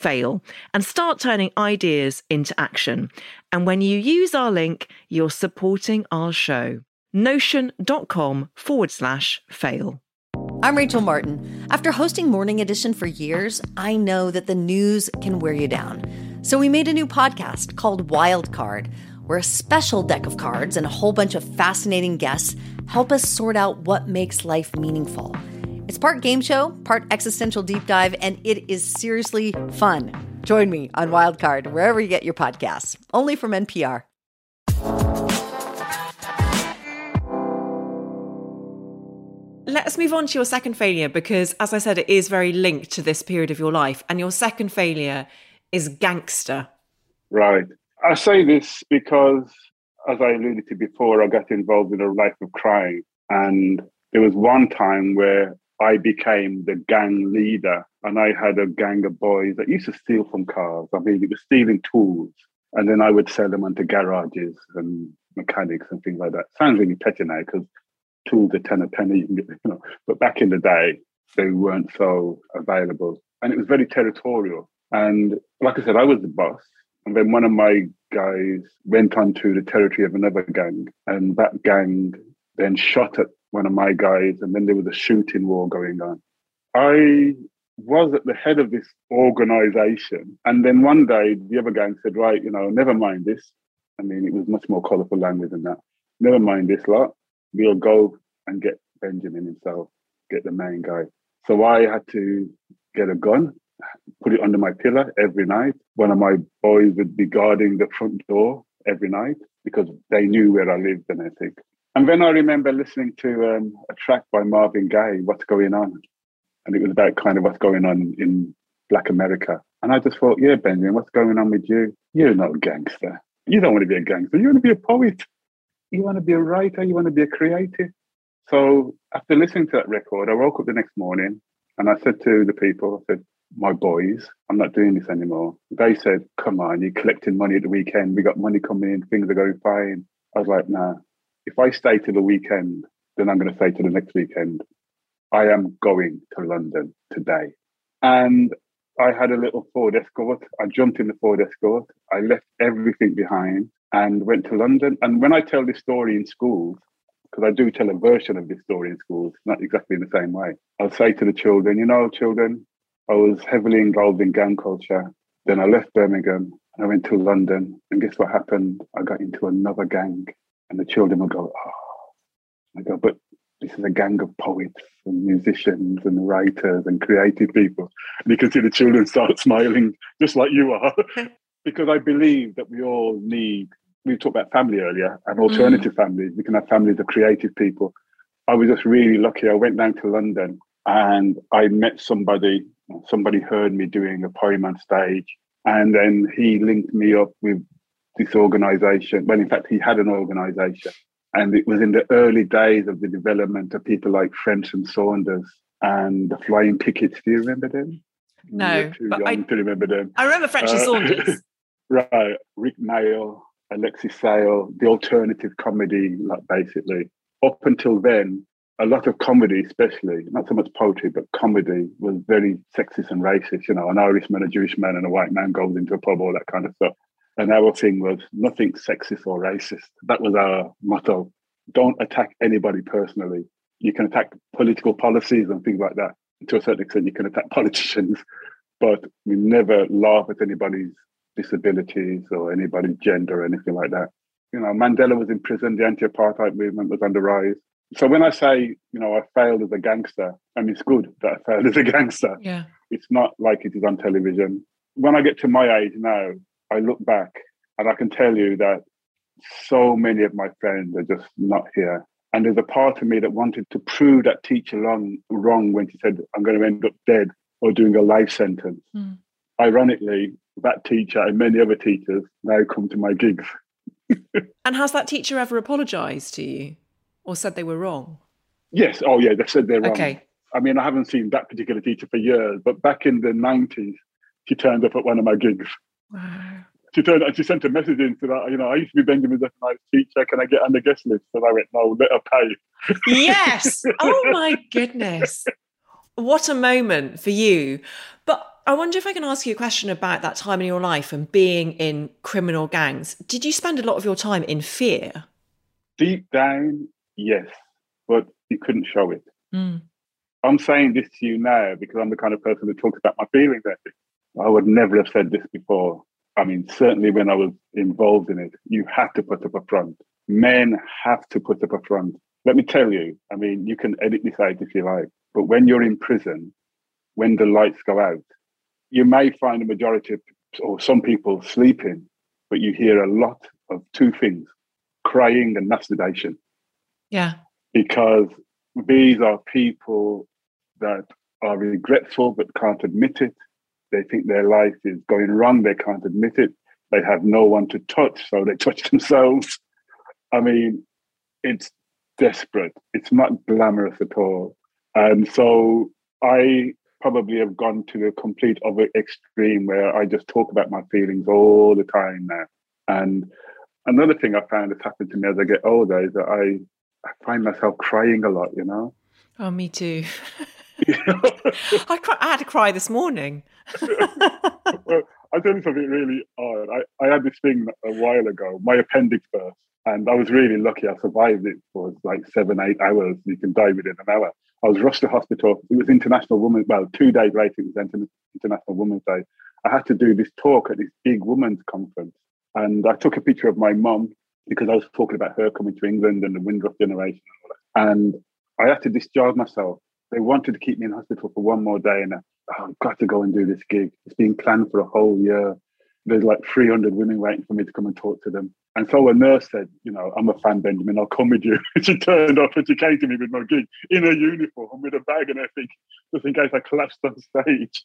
fail and start turning ideas into action. And when you use our link, you're supporting our show. Notion.com forward slash fail. I'm Rachel Martin. After hosting Morning Edition for years, I know that the news can wear you down. So we made a new podcast called Wildcard where a special deck of cards and a whole bunch of fascinating guests help us sort out what makes life meaningful. It's part game show, part existential deep dive, and it is seriously fun. Join me on Wildcard, wherever you get your podcasts, only from NPR. Let's move on to your second failure because, as I said, it is very linked to this period of your life. And your second failure is gangster. Right. I say this because, as I alluded to before, I got involved in a life of crime. And there was one time where I became the gang leader and I had a gang of boys that used to steal from cars. I mean, it was stealing tools. And then I would sell them onto garages and mechanics and things like that. Sounds really petty now because tools are 10 a penny, you know, but back in the day, they weren't so available. And it was very territorial. And like I said, I was the boss. And then one of my guys went onto the territory of another gang, and that gang then shot at one of my guys, and then there was a shooting war going on. I was at the head of this organization. And then one day the other gang said, right, you know, never mind this. I mean, it was much more colorful language than that. Never mind this lot. We'll go and get Benjamin himself, get the main guy. So I had to get a gun put it under my pillow every night. One of my boys would be guarding the front door every night because they knew where I lived and everything. And then I remember listening to um, a track by Marvin Gaye, What's Going On? And it was about kind of what's going on in Black America. And I just thought, yeah, Benjamin, what's going on with you? You're not a gangster. You don't want to be a gangster. You want to be a poet. You want to be a writer. You want to be a creative. So after listening to that record, I woke up the next morning and I said to the people, I said, my boys, I'm not doing this anymore. They said, come on, you're collecting money at the weekend. We got money coming in, things are going fine. I was like, nah, if I stay to the weekend, then I'm going to stay to the next weekend. I am going to London today. And I had a little Ford Escort. I jumped in the Ford Escort. I left everything behind and went to London. And when I tell this story in schools, because I do tell a version of this story in schools, not exactly in the same way, I'll say to the children, you know, children, I was heavily involved in gang culture. Then I left Birmingham and I went to London. And guess what happened? I got into another gang. And the children would go, oh. I go, but this is a gang of poets and musicians and writers and creative people. And you can see the children start smiling just like you are. because I believe that we all need, we talked about family earlier, and alternative mm. families. We can have families of creative people. I was just really lucky. I went down to London and I met somebody somebody heard me doing a poem on stage, and then he linked me up with this organization. Well, in fact, he had an organization, and it was in the early days of the development of people like French and Saunders and the Flying Pickets. Do you remember them? No, too young I, to remember them. I remember French and uh, Saunders. right, Rik Mayall, Alexei Sayle, the alternative comedy, like basically. Up until then, a lot of comedy, especially not so much poetry, but comedy was very sexist and racist. You know, an Irishman, a Jewish man, and a white man goes into a pub, all that kind of stuff. And our thing was nothing sexist or racist. That was our motto. Don't attack anybody personally. You can attack political policies and things like that. To a certain extent, you can attack politicians, but we never laugh at anybody's disabilities or anybody's gender or anything like that. You know, Mandela was in prison. The anti-apartheid movement was on the rise so when I say, you know, I failed as a gangster, I mean, it's good that I failed as a gangster. Yeah. It's not like it is on television. When I get to my age now, I look back and I can tell you that so many of my friends are just not here. And there's a part of me that wanted to prove that teacher wrong, wrong when she said, I'm going to end up dead or doing a life sentence. Mm. Ironically, that teacher and many other teachers now come to my gigs. and has that teacher ever apologized to you? or said they were wrong? Yes. Oh, yeah. They said they're wrong. Okay. I mean, I haven't seen that particular teacher for years, but back in the 90s, she turned up at one of my gigs. Wow. She turned and she sent a message in to that, you know, I used to be Benjamin's nice teacher. Can I get on the guest list? And I went, no, let her pay. Yes. oh my goodness. What a moment for you. But I wonder if I can ask you a question about that time in your life and being in criminal gangs. Did you spend a lot of your time in fear? Deep down, Yes, but you couldn't show it. Mm. I'm saying this to you now because I'm the kind of person that talks about my feelings. I would never have said this before. I mean, certainly when I was involved in it, you had to put up a front. Men have to put up a front. Let me tell you, I mean, you can edit this out if you like, but when you're in prison, when the lights go out, you may find a majority of, or some people sleeping, but you hear a lot of two things crying and masturbation. Yeah. Because these are people that are regretful but can't admit it. They think their life is going wrong. They can't admit it. They have no one to touch, so they touch themselves. I mean, it's desperate. It's not glamorous at all. And so I probably have gone to the complete other extreme where I just talk about my feelings all the time now. And another thing I found has happened to me as I get older is that I, I find myself crying a lot, you know? Oh, me too. I, cry, I had to cry this morning. well, I'll tell you something really odd. I, I had this thing a while ago, my appendix burst, and I was really lucky. I survived it for like seven, eight hours. You can die within an hour. I was rushed to hospital. It was International Women's, well, two days later, it was International Women's Day. I had to do this talk at this big women's conference. And I took a picture of my mum because I was talking about her coming to England and the Windrush generation and. And I had to discharge myself. They wanted to keep me in hospital for one more day. And I, oh, I've got to go and do this gig. It's been planned for a whole year. There's like 300 women waiting for me to come and talk to them. And so a nurse said, you know, I'm a fan, Benjamin, I'll come with you. she turned up and she came to me with my gig in a uniform with a bag and everything, just in case I collapsed on stage.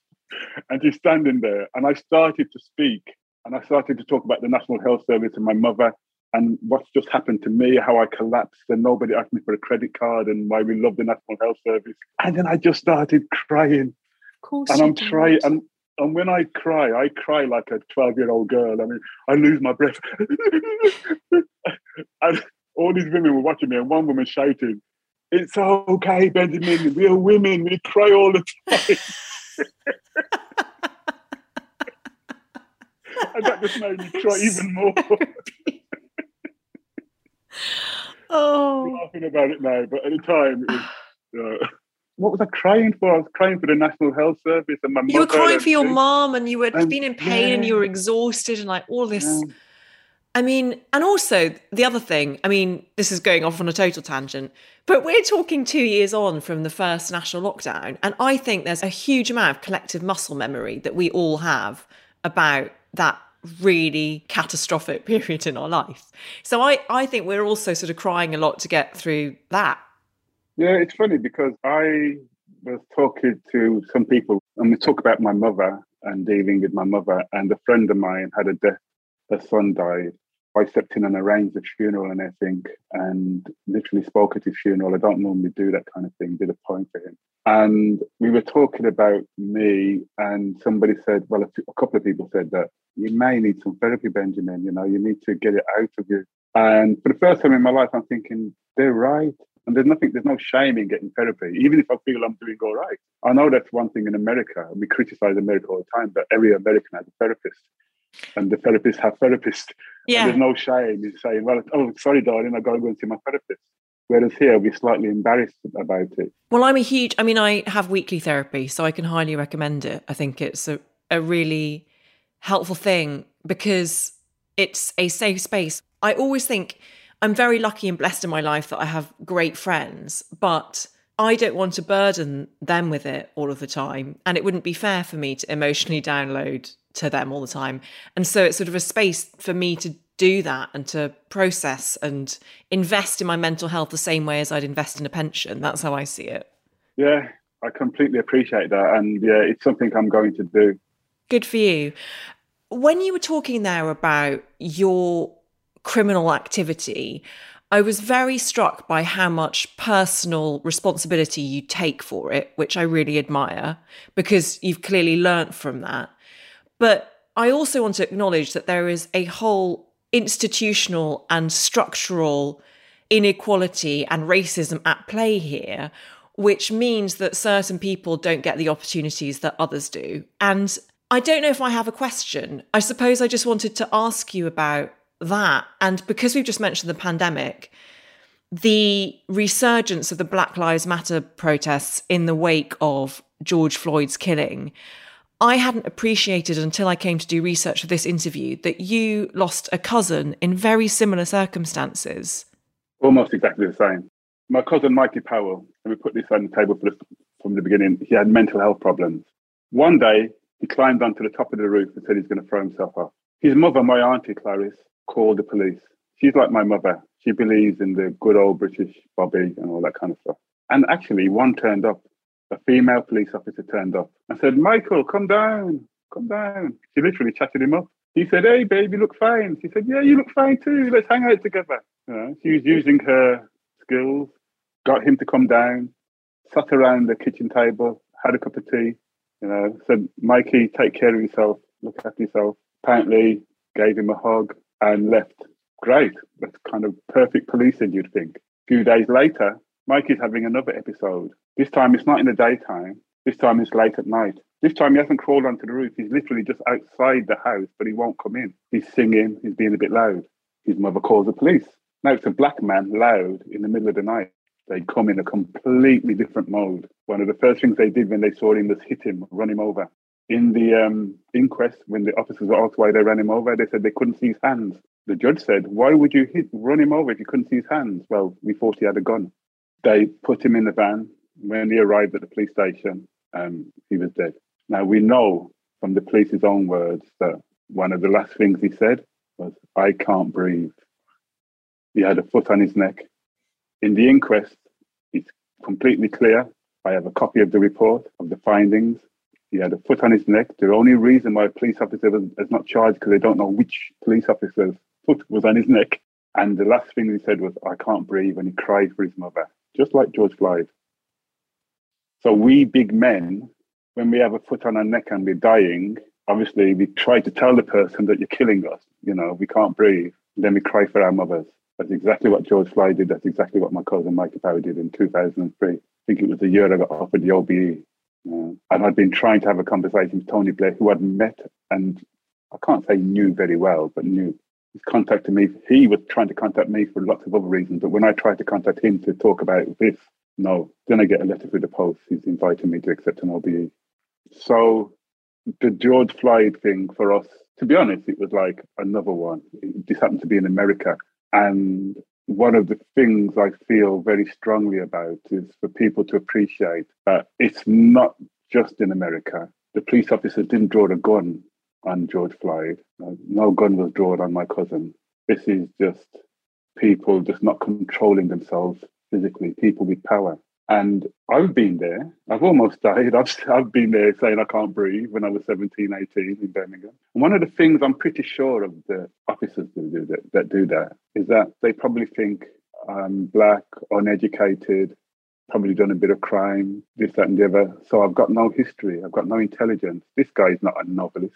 And she's standing there. And I started to speak and I started to talk about the National Health Service and my mother and what's just happened to me, how I collapsed and nobody asked me for a credit card and why we love the National Health Service. And then I just started crying. Of course. And I'm trying and and when I cry, I cry like a 12 year old girl. I mean, I lose my breath. and all these women were watching me, and one woman shouted, It's okay, Benjamin. We are women. We cry all the time. and that just made me cry even more. oh. I'm laughing about it now, but at the time, it was. Uh, what was I crying for? I was crying for the National Health Service and my You were crying for your mom and you were And- been in pain and you were exhausted and like all this. Yeah. I mean, and also the other thing, I mean, this is going off on a total tangent, but we're talking two years on from the first national lockdown. And I think there's a huge amount of collective muscle memory that we all have about that really catastrophic period in our life. So I, I think we're also sort of crying a lot to get through that. Yeah, it's funny because I was talking to some people and we talk about my mother and dealing with my mother. And a friend of mine had a death, her son died. I stepped in and arranged the funeral and everything and literally spoke at his funeral. I don't normally do that kind of thing, did a poem for him. And we were talking about me, and somebody said, well, a, few- a couple of people said that you may need some therapy, Benjamin. You know, you need to get it out of you. And for the first time in my life, I'm thinking, they're right. And there's nothing, there's no shame in getting therapy, even if I feel I'm doing all right. I know that's one thing in America. We criticize America all the time, but every American has a therapist. And the therapists have therapists. And there's no shame in saying, well, oh, sorry, darling, I've got to go and see my therapist. Whereas here, we're slightly embarrassed about it. Well, I'm a huge, I mean, I have weekly therapy, so I can highly recommend it. I think it's a, a really helpful thing because it's a safe space. I always think I'm very lucky and blessed in my life that I have great friends, but I don't want to burden them with it all of the time. And it wouldn't be fair for me to emotionally download to them all the time. And so it's sort of a space for me to do that and to process and invest in my mental health the same way as I'd invest in a pension. That's how I see it. Yeah, I completely appreciate that. And yeah, it's something I'm going to do. Good for you. When you were talking there about your criminal activity, I was very struck by how much personal responsibility you take for it, which I really admire because you've clearly learnt from that. But I also want to acknowledge that there is a whole institutional and structural inequality and racism at play here, which means that certain people don't get the opportunities that others do. And I don't know if I have a question. I suppose I just wanted to ask you about that. And because we've just mentioned the pandemic, the resurgence of the Black Lives Matter protests in the wake of George Floyd's killing, I hadn't appreciated until I came to do research for this interview that you lost a cousin in very similar circumstances. Almost exactly the same. My cousin Mikey Powell, and we put this on the table from the beginning, he had mental health problems. One day, he climbed onto the top of the roof and said he's going to throw himself off. His mother, my auntie Clarice, called the police. She's like my mother. She believes in the good old British Bobby and all that kind of stuff. And actually, one turned up. A female police officer turned up and said, Michael, come down, come down. She literally chatted him up. He said, Hey, baby, you look fine. She said, Yeah, you look fine too. Let's hang out together. You know, she was using her skills, got him to come down, sat around the kitchen table, had a cup of tea, you know, said, Mikey, take care of yourself, look after yourself. Apparently, gave him a hug and left. Great. That's kind of perfect policing, you'd think. A few days later, Mikey's having another episode. This time it's not in the daytime. This time it's late at night. This time he hasn't crawled onto the roof. He's literally just outside the house, but he won't come in. He's singing. He's being a bit loud. His mother calls the police. Now it's a black man loud in the middle of the night. They come in a completely different mode. One of the first things they did when they saw him was hit him, run him over. In the um, inquest, when the officers were asked why they ran him over, they said they couldn't see his hands. The judge said, Why would you hit, run him over if you couldn't see his hands? Well, we thought he had a gun. They put him in the van. When he arrived at the police station, um, he was dead. Now, we know from the police's own words that one of the last things he said was, I can't breathe. He had a foot on his neck. In the inquest, it's completely clear. I have a copy of the report of the findings. He had a foot on his neck. The only reason why a police officer is not charged because they don't know which police officer's foot was on his neck. And the last thing he said was, I can't breathe. And he cried for his mother, just like George Floyd. So we big men, when we have a foot on our neck and we're dying, obviously we try to tell the person that you're killing us. You know, we can't breathe. Then we cry for our mothers. That's exactly what George Floyd did. That's exactly what my cousin Michael Powell did in 2003. I think it was the year I got offered the OBE. Uh, and I'd been trying to have a conversation with Tony Blair, who I'd met and I can't say knew very well, but knew. He's contacted me. He was trying to contact me for lots of other reasons. But when I tried to contact him to talk about this, no. Then I get a letter through the post. He's inviting me to accept an OBE. So the George Floyd thing for us, to be honest, it was like another one. It just happened to be in America. And one of the things I feel very strongly about is for people to appreciate that it's not just in America. The police officers didn't draw a gun on George Floyd. No gun was drawn on my cousin. This is just people just not controlling themselves physically, people with power. And I've been there. I've almost died. I've, I've been there saying I can't breathe when I was 17, 18 in Birmingham. And one of the things I'm pretty sure of the officers that do that, that do that is that they probably think I'm black, uneducated, probably done a bit of crime, this, that, and the other. So I've got no history. I've got no intelligence. This guy is not a novelist.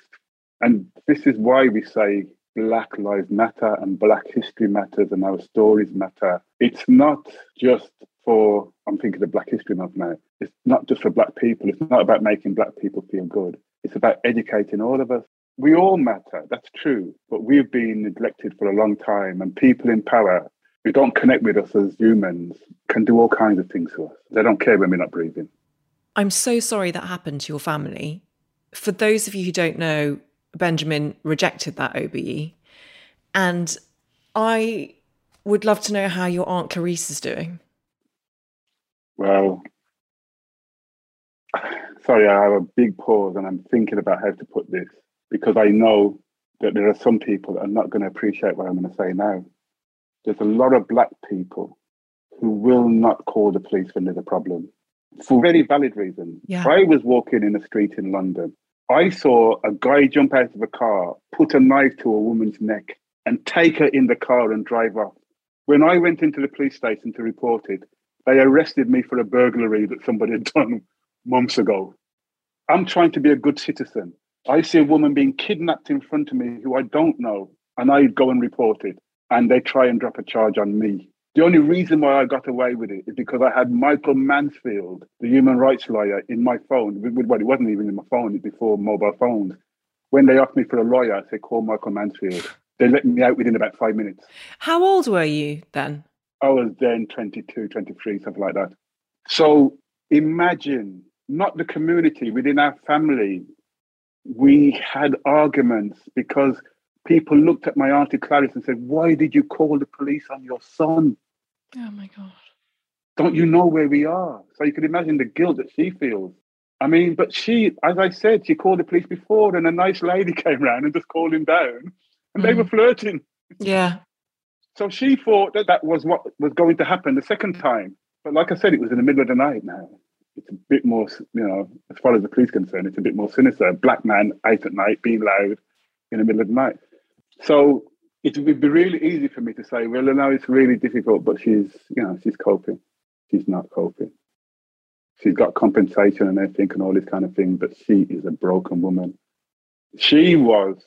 And this is why we say Black Lives Matter and Black History Matters and our stories matter. It's not just for, I'm thinking of Black History Month now, it's not just for Black people. It's not about making Black people feel good. It's about educating all of us. We all matter, that's true, but we've been neglected for a long time, and people in power who don't connect with us as humans can do all kinds of things to us. They don't care when we're not breathing. I'm so sorry that happened to your family. For those of you who don't know, Benjamin rejected that OBE. And I would love to know how your Aunt Clarice is doing. Well, sorry, I have a big pause and I'm thinking about how to put this because I know that there are some people that are not going to appreciate what I'm going to say now. There's a lot of black people who will not call the police when there's a problem for very valid reasons. Yeah. I was walking in the street in London I saw a guy jump out of a car, put a knife to a woman's neck, and take her in the car and drive off. When I went into the police station to report it, they arrested me for a burglary that somebody had done months ago. I'm trying to be a good citizen. I see a woman being kidnapped in front of me who I don't know, and I go and report it, and they try and drop a charge on me. The only reason why I got away with it is because I had Michael Mansfield, the human rights lawyer, in my phone. Well, it wasn't even in my phone, it before mobile phones. When they asked me for a lawyer, I said, call Michael Mansfield. They let me out within about five minutes. How old were you then? I was then 22, 23, something like that. So imagine not the community within our family we had arguments because people looked at my auntie Clarice and said, "Why did you call the police on your son?" Oh my god! Don't you know where we are? So you can imagine the guilt that she feels. I mean, but she, as I said, she called the police before, and a nice lady came around and just called him down, and mm. they were flirting. Yeah. So she thought that that was what was going to happen the second time. But like I said, it was in the middle of the night now. It's a bit more, you know, as far as the police concerned, it's a bit more sinister. Black man out at night being loud in the middle of the night. So it would be really easy for me to say, well, no, it's really difficult, but she's, you know, she's coping. She's not coping. She's got compensation and everything and all this kind of thing, but she is a broken woman. She was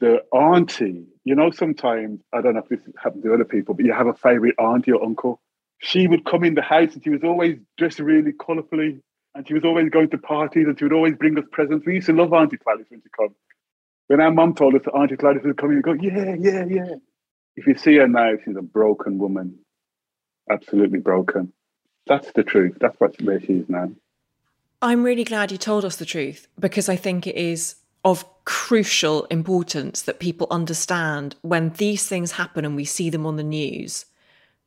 the auntie. You know, sometimes, I don't know if this happens to other people, but you have a favorite auntie or uncle. She would come in the house and she was always dressed really colourfully and she was always going to parties and she would always bring us presents. We used to love Auntie Clarice when she come. When our mum told us that Auntie Clarice was coming, we go, yeah, yeah, yeah. If you see her now, she's a broken woman, absolutely broken. That's the truth. That's what, where she is now. I'm really glad you told us the truth because I think it is of crucial importance that people understand when these things happen and we see them on the news.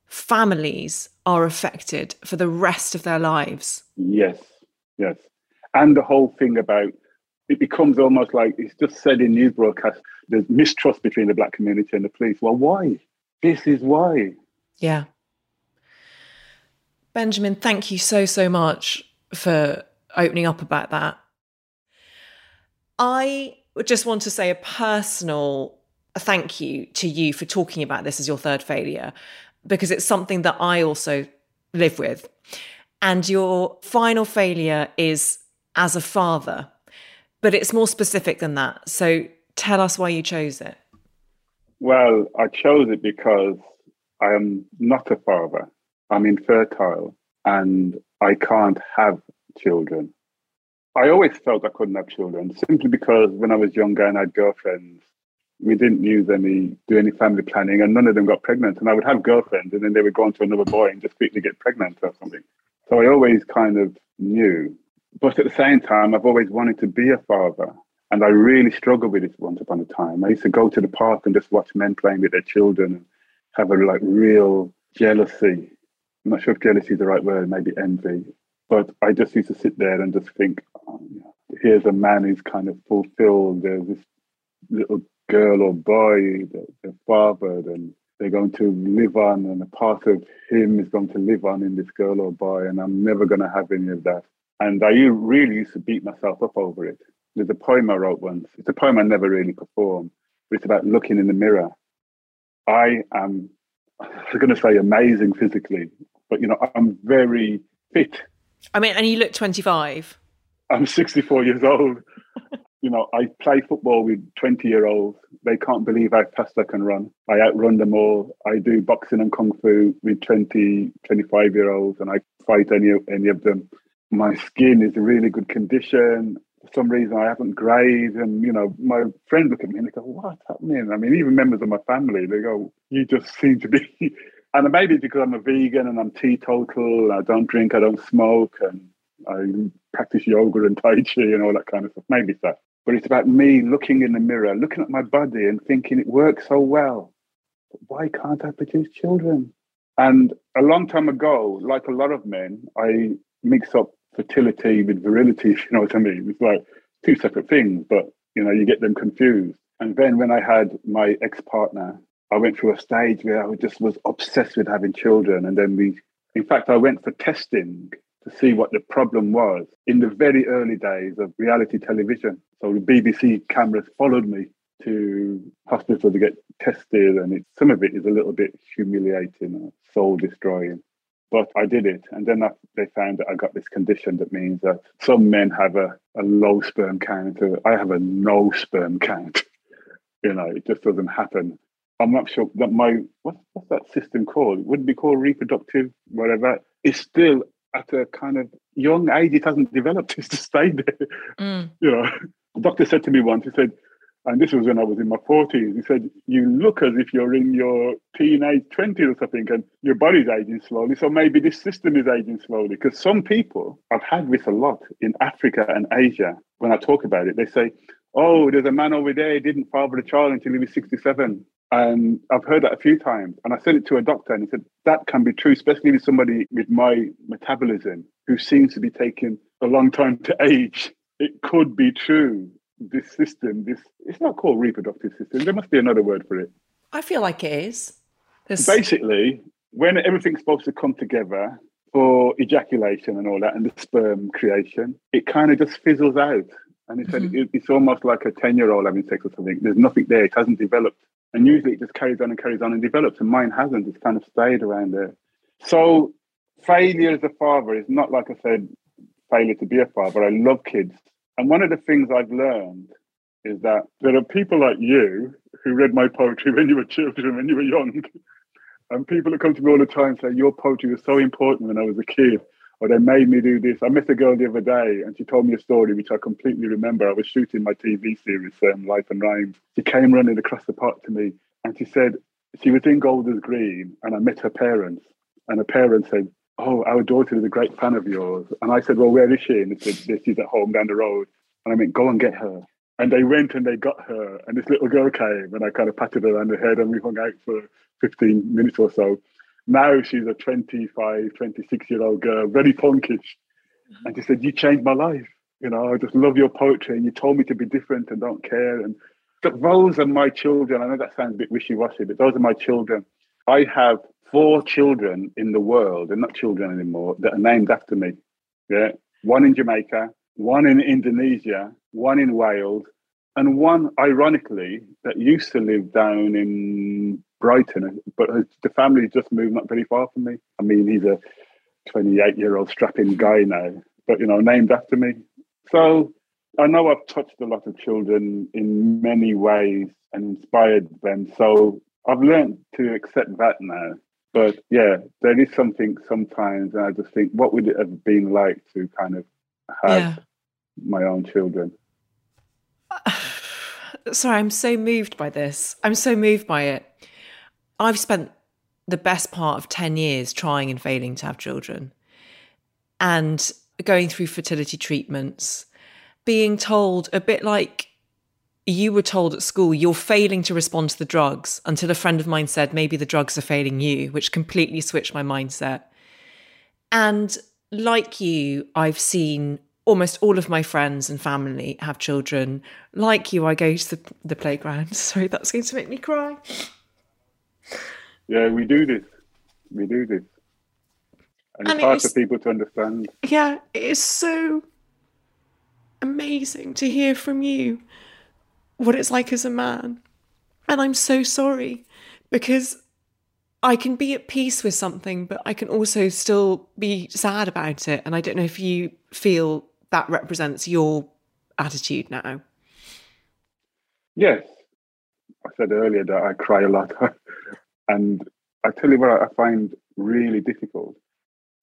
Families are affected for the rest of their lives. Yes, yes. And the whole thing about it becomes almost like it's just said in news broadcasts there's mistrust between the black community and the police. Well, why? This is why. Yeah. Benjamin, thank you so, so much for opening up about that. I just want to say a personal thank you to you for talking about this as your third failure, because it's something that I also live with. And your final failure is as a father but it's more specific than that. So tell us why you chose it. Well, I chose it because I am not a father. I'm infertile and I can't have children. I always felt I couldn't have children simply because when I was younger and I had girlfriends, we didn't use any do any family planning and none of them got pregnant. And I would have girlfriends and then they would go on to another boy and just quickly get pregnant or something. So I always kind of knew but at the same time, I've always wanted to be a father. And I really struggled with this once upon a time. I used to go to the park and just watch men playing with their children and have a like real jealousy. I'm not sure if jealousy is the right word, maybe envy. But I just used to sit there and just think, oh, here's a man who's kind of fulfilled. There's this little girl or boy that they're fathered and they're going to live on, and a part of him is going to live on in this girl or boy, and I'm never going to have any of that. And I really used to beat myself up over it. There's a poem I wrote once. It's a poem I never really performed, but it's about looking in the mirror. I am, I was going to say amazing physically, but you know, I'm very fit. I mean, and you look 25. I'm 64 years old. you know, I play football with 20 year olds. They can't believe how fast I can run. I outrun them all. I do boxing and kung fu with 20, 25 year olds, and I fight any, any of them my skin is in really good condition. For some reason, I haven't grayed. And, you know, my friends look at me and they go, what's happening? I mean, even members of my family, they go, you just seem to be. and maybe it's because I'm a vegan and I'm teetotal, I don't drink, I don't smoke, and I practice yoga and Tai Chi and all that kind of stuff. Maybe so. But it's about me looking in the mirror, looking at my body and thinking it works so well. But why can't I produce children? And a long time ago, like a lot of men, I mix up fertility with virility, if you know what I mean. It's like two separate things, but you know, you get them confused. And then when I had my ex-partner, I went through a stage where I just was obsessed with having children. And then we, in fact, I went for testing to see what the problem was in the very early days of reality television. So the BBC cameras followed me to hospital to get tested, and it, some of it is a little bit humiliating, soul destroying. But I did it. And then I, they found that I got this condition that means that some men have a, a low sperm count. I have a no sperm count. you know, it just doesn't happen. I'm not sure that my, what, what's that system called? It wouldn't be called reproductive, whatever. It's still at a kind of young age. It hasn't developed. It's just stayed there. Mm. You know, the doctor said to me once, he said, and this was when I was in my 40s. He said, You look as if you're in your teenage 20s or something, and your body's aging slowly. So maybe this system is aging slowly. Because some people, I've had this a lot in Africa and Asia, when I talk about it, they say, Oh, there's a man over there, he didn't father a child until he was 67. And I've heard that a few times. And I said it to a doctor, and he said, That can be true, especially with somebody with my metabolism who seems to be taking a long time to age. It could be true this system, this it's not called reproductive system. There must be another word for it. I feel like it is. There's... Basically, when everything's supposed to come together for ejaculation and all that, and the sperm creation, it kind of just fizzles out. And said mm-hmm. it, it's almost like a ten-year-old having sex or something. There's nothing there; it hasn't developed. And usually, it just carries on and carries on and develops. And mine hasn't. It's kind of stayed around there. So, failure as a father is not like I said, failure to be a father. I love kids and one of the things I've learned is that there are people like you who read my poetry when you were children, when you were young. And people that come to me all the time say, Your poetry was so important when I was a kid, or they made me do this. I met a girl the other day and she told me a story which I completely remember. I was shooting my TV series, um, Life and Rhymes. She came running across the park to me and she said, She was in Golders Green and I met her parents. And her parents said, oh, our daughter is a great fan of yours. And I said, well, where is she? And they said, she's at home down the road. And I went, go and get her. And they went and they got her. And this little girl came and I kind of patted her on the head and we hung out for 15 minutes or so. Now she's a 25, 26 year old girl, very punkish. Mm-hmm. And she said, you changed my life. You know, I just love your poetry and you told me to be different and don't care. And those are my children. I know that sounds a bit wishy washy, but those are my children. I have four children in the world, they're not children anymore, that are named after me. Yeah. One in Jamaica, one in Indonesia, one in Wales, and one, ironically, that used to live down in Brighton, but the family just moved not very far from me. I mean, he's a 28 year old strapping guy now, but you know, named after me. So I know I've touched a lot of children in many ways and inspired them. So I've learned to accept that now. But yeah, there is something sometimes, and I just think, what would it have been like to kind of have yeah. my own children? Sorry, I'm so moved by this. I'm so moved by it. I've spent the best part of 10 years trying and failing to have children and going through fertility treatments, being told a bit like you were told at school you're failing to respond to the drugs until a friend of mine said maybe the drugs are failing you, which completely switched my mindset. And like you, I've seen almost all of my friends and family have children. Like you, I go to the, the playground. Sorry, that's going to make me cry. Yeah, we do this. We do this. And, and it's hard for people to understand. Yeah, it is so amazing to hear from you what it's like as a man. And I'm so sorry because I can be at peace with something, but I can also still be sad about it. And I don't know if you feel that represents your attitude now. Yes. I said earlier that I cry a lot. and I tell you what I find really difficult.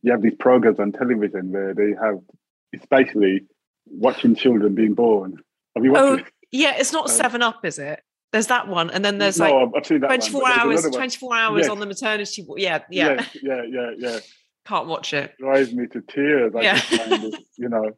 You have these programs on television where they have, it's basically watching children being born. Have you oh, watched oh, it? Yeah, it's not um, Seven Up, is it? There's that one, and then there's like no, 24 one, hours, 24 hours yes. on the maternity. Yeah, yeah, yes, yeah, yeah, yeah. Can't watch it. Drives me to tears. I yeah. Kind of, you know.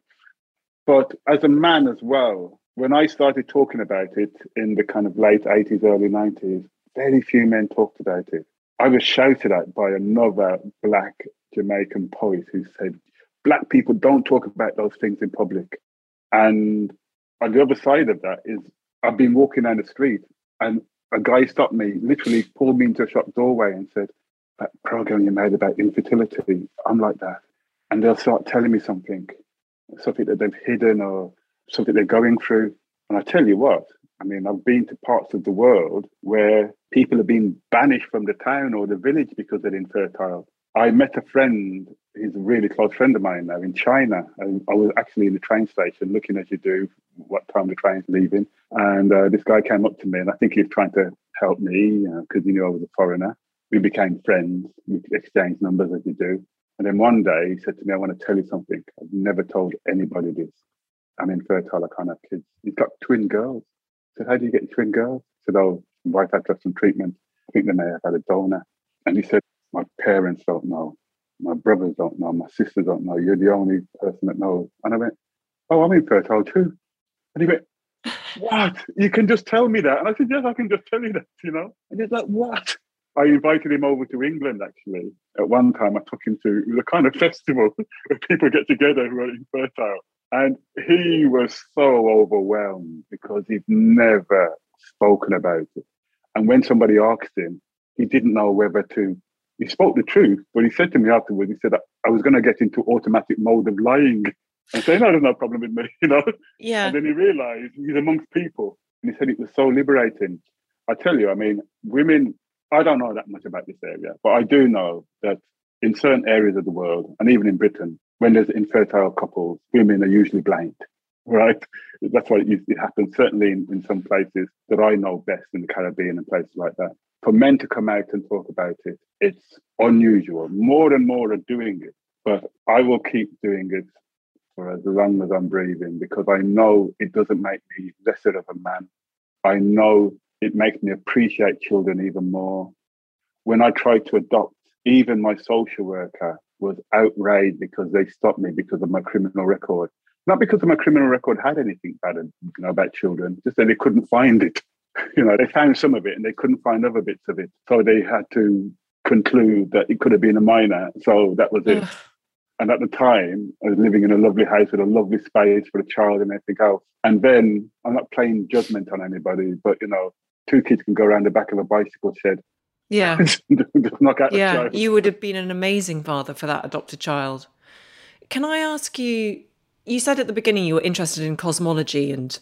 But as a man as well, when I started talking about it in the kind of late 80s, early 90s, very few men talked about it. I was shouted at by another black Jamaican poet who said, Black people don't talk about those things in public. And on the other side of that is I've been walking down the street and a guy stopped me, literally pulled me into a shop doorway and said, That program you made about infertility, I'm like that. And they'll start telling me something, something that they've hidden or something they're going through. And I tell you what, I mean, I've been to parts of the world where people have been banished from the town or the village because they're infertile. I met a friend, he's a really close friend of mine now in China. And I was actually in the train station looking as you do what time the train's leaving. And uh, this guy came up to me, and I think he was trying to help me because he knew I was a foreigner. We became friends. We exchanged numbers as you do. And then one day he said to me, I want to tell you something. I've never told anybody this. I'm infertile. I can't have kids. He's got twin girls. I said, How do you get twin girls? He said, Oh, wife had to have some treatment. I think they may have had a donor. And he said, My parents don't know. My brothers don't know. My sisters don't know. You're the only person that knows. And I went, Oh, I'm infertile too. And he went, What? You can just tell me that. And I said, Yes, I can just tell you that, you know? And he's like, What? I invited him over to England actually. At one time, I took him to the kind of festival where people get together who are infertile. And he was so overwhelmed because he'd never spoken about it. And when somebody asked him, he didn't know whether to. He spoke the truth, but he said to me afterwards, he said, I was going to get into automatic mode of lying and say, no, there's no problem with me, you know? Yeah. And then he realized he's amongst people. And he said it was so liberating. I tell you, I mean, women, I don't know that much about this area, but I do know that in certain areas of the world, and even in Britain, when there's infertile couples, women are usually blamed, right? That's why it usually happens, certainly in, in some places that I know best in the Caribbean and places like that. For men to come out and talk about it, it's unusual. More and more are doing it, but I will keep doing it for as long as I'm breathing because I know it doesn't make me lesser of a man. I know it makes me appreciate children even more. When I tried to adopt, even my social worker was outraged because they stopped me because of my criminal record. Not because of my criminal record had anything bad you know, about children, just that they couldn't find it. You know, they found some of it and they couldn't find other bits of it. So they had to conclude that it could have been a minor. So that was it. And at the time, I was living in a lovely house with a lovely space for a child and everything else. And then I'm not playing judgment on anybody, but you know, two kids can go around the back of a bicycle shed. Yeah. knock out yeah. child. You would have been an amazing father for that adopted child. Can I ask you? You said at the beginning you were interested in cosmology and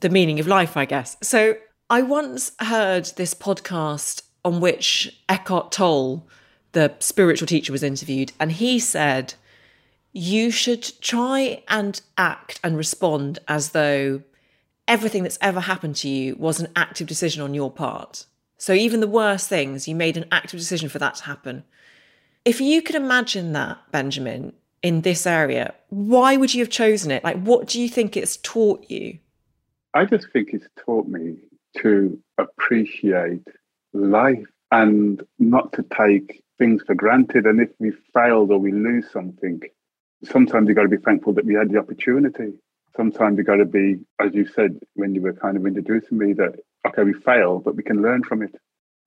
the meaning of life, I guess. So I once heard this podcast on which Eckhart Tolle, the spiritual teacher, was interviewed, and he said, You should try and act and respond as though everything that's ever happened to you was an active decision on your part. So even the worst things, you made an active decision for that to happen. If you could imagine that, Benjamin, in this area, why would you have chosen it? Like, what do you think it's taught you? I just think it's taught me to appreciate life and not to take things for granted. And if we failed or we lose something, sometimes you've got to be thankful that we had the opportunity. Sometimes you've got to be, as you said when you were kind of introducing me, that, okay, we failed, but we can learn from it.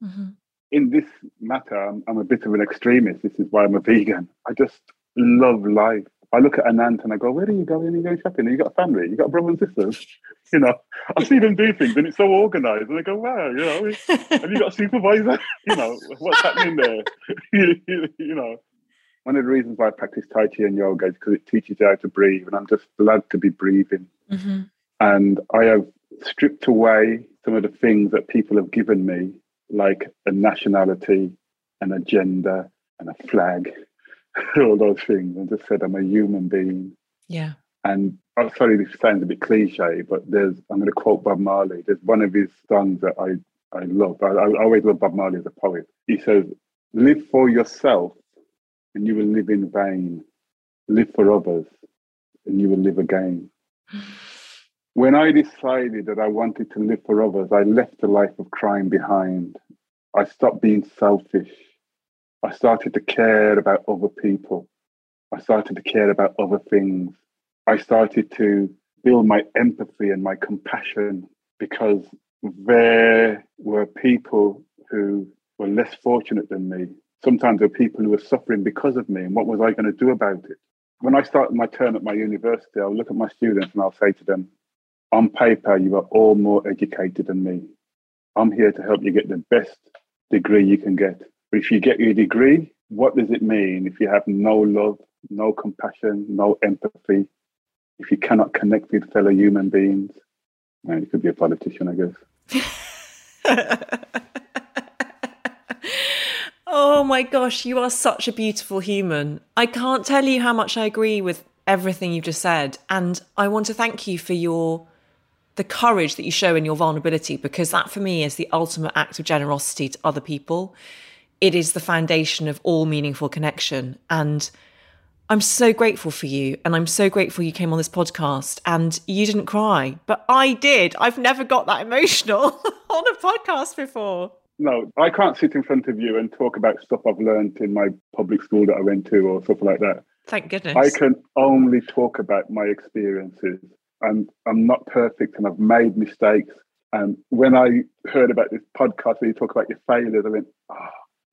Mm-hmm. In this matter, I'm, I'm a bit of an extremist. This is why I'm a vegan. I just love life. I look at an ant and I go, where are you going? You going shopping? You got a family? You got brothers and sisters? You know, I see them do things and it's so organized. And I go, wow, you know, have you got a supervisor? You know, what's happening there? you know, one of the reasons why I practice Tai Chi and yoga is because it teaches you how to breathe. And I'm just glad to be breathing. Mm-hmm. And I have stripped away some of the things that people have given me, like a nationality, an agenda, and a flag all those things and just said I'm a human being. Yeah. And I'm sorry, this sounds a bit cliche, but there's I'm going to quote Bob Marley. There's one of his songs that I I love. I, I always love Bob Marley as a poet. He says, "Live for yourself, and you will live in vain. Live for others, and you will live again." when I decided that I wanted to live for others, I left a life of crime behind. I stopped being selfish. I started to care about other people. I started to care about other things. I started to build my empathy and my compassion because there were people who were less fortunate than me. Sometimes there were people who were suffering because of me. And what was I going to do about it? When I started my term at my university, I'll look at my students and I'll say to them, on paper, you are all more educated than me. I'm here to help you get the best degree you can get. But if you get your degree, what does it mean if you have no love, no compassion, no empathy? If you cannot connect with fellow human beings, man, you could be a politician, I guess. oh my gosh, you are such a beautiful human. I can't tell you how much I agree with everything you've just said. And I want to thank you for your the courage that you show in your vulnerability because that for me is the ultimate act of generosity to other people it is the foundation of all meaningful connection. And I'm so grateful for you. And I'm so grateful you came on this podcast and you didn't cry, but I did. I've never got that emotional on a podcast before. No, I can't sit in front of you and talk about stuff I've learned in my public school that I went to or stuff like that. Thank goodness. I can only talk about my experiences. And I'm not perfect and I've made mistakes. And when I heard about this podcast where you talk about your failures, I went, oh,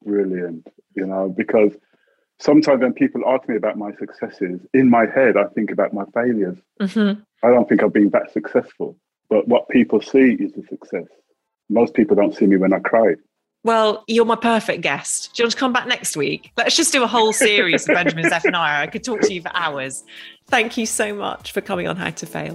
brilliant, you know, because sometimes when people ask me about my successes, in my head, I think about my failures. Mm-hmm. I don't think I've been that successful. But what people see is the success. Most people don't see me when I cry. Well, you're my perfect guest. Do you want to come back next week? Let's just do a whole series of Benjamin Zephaniah. I could talk to you for hours. Thank you so much for coming on How to Fail.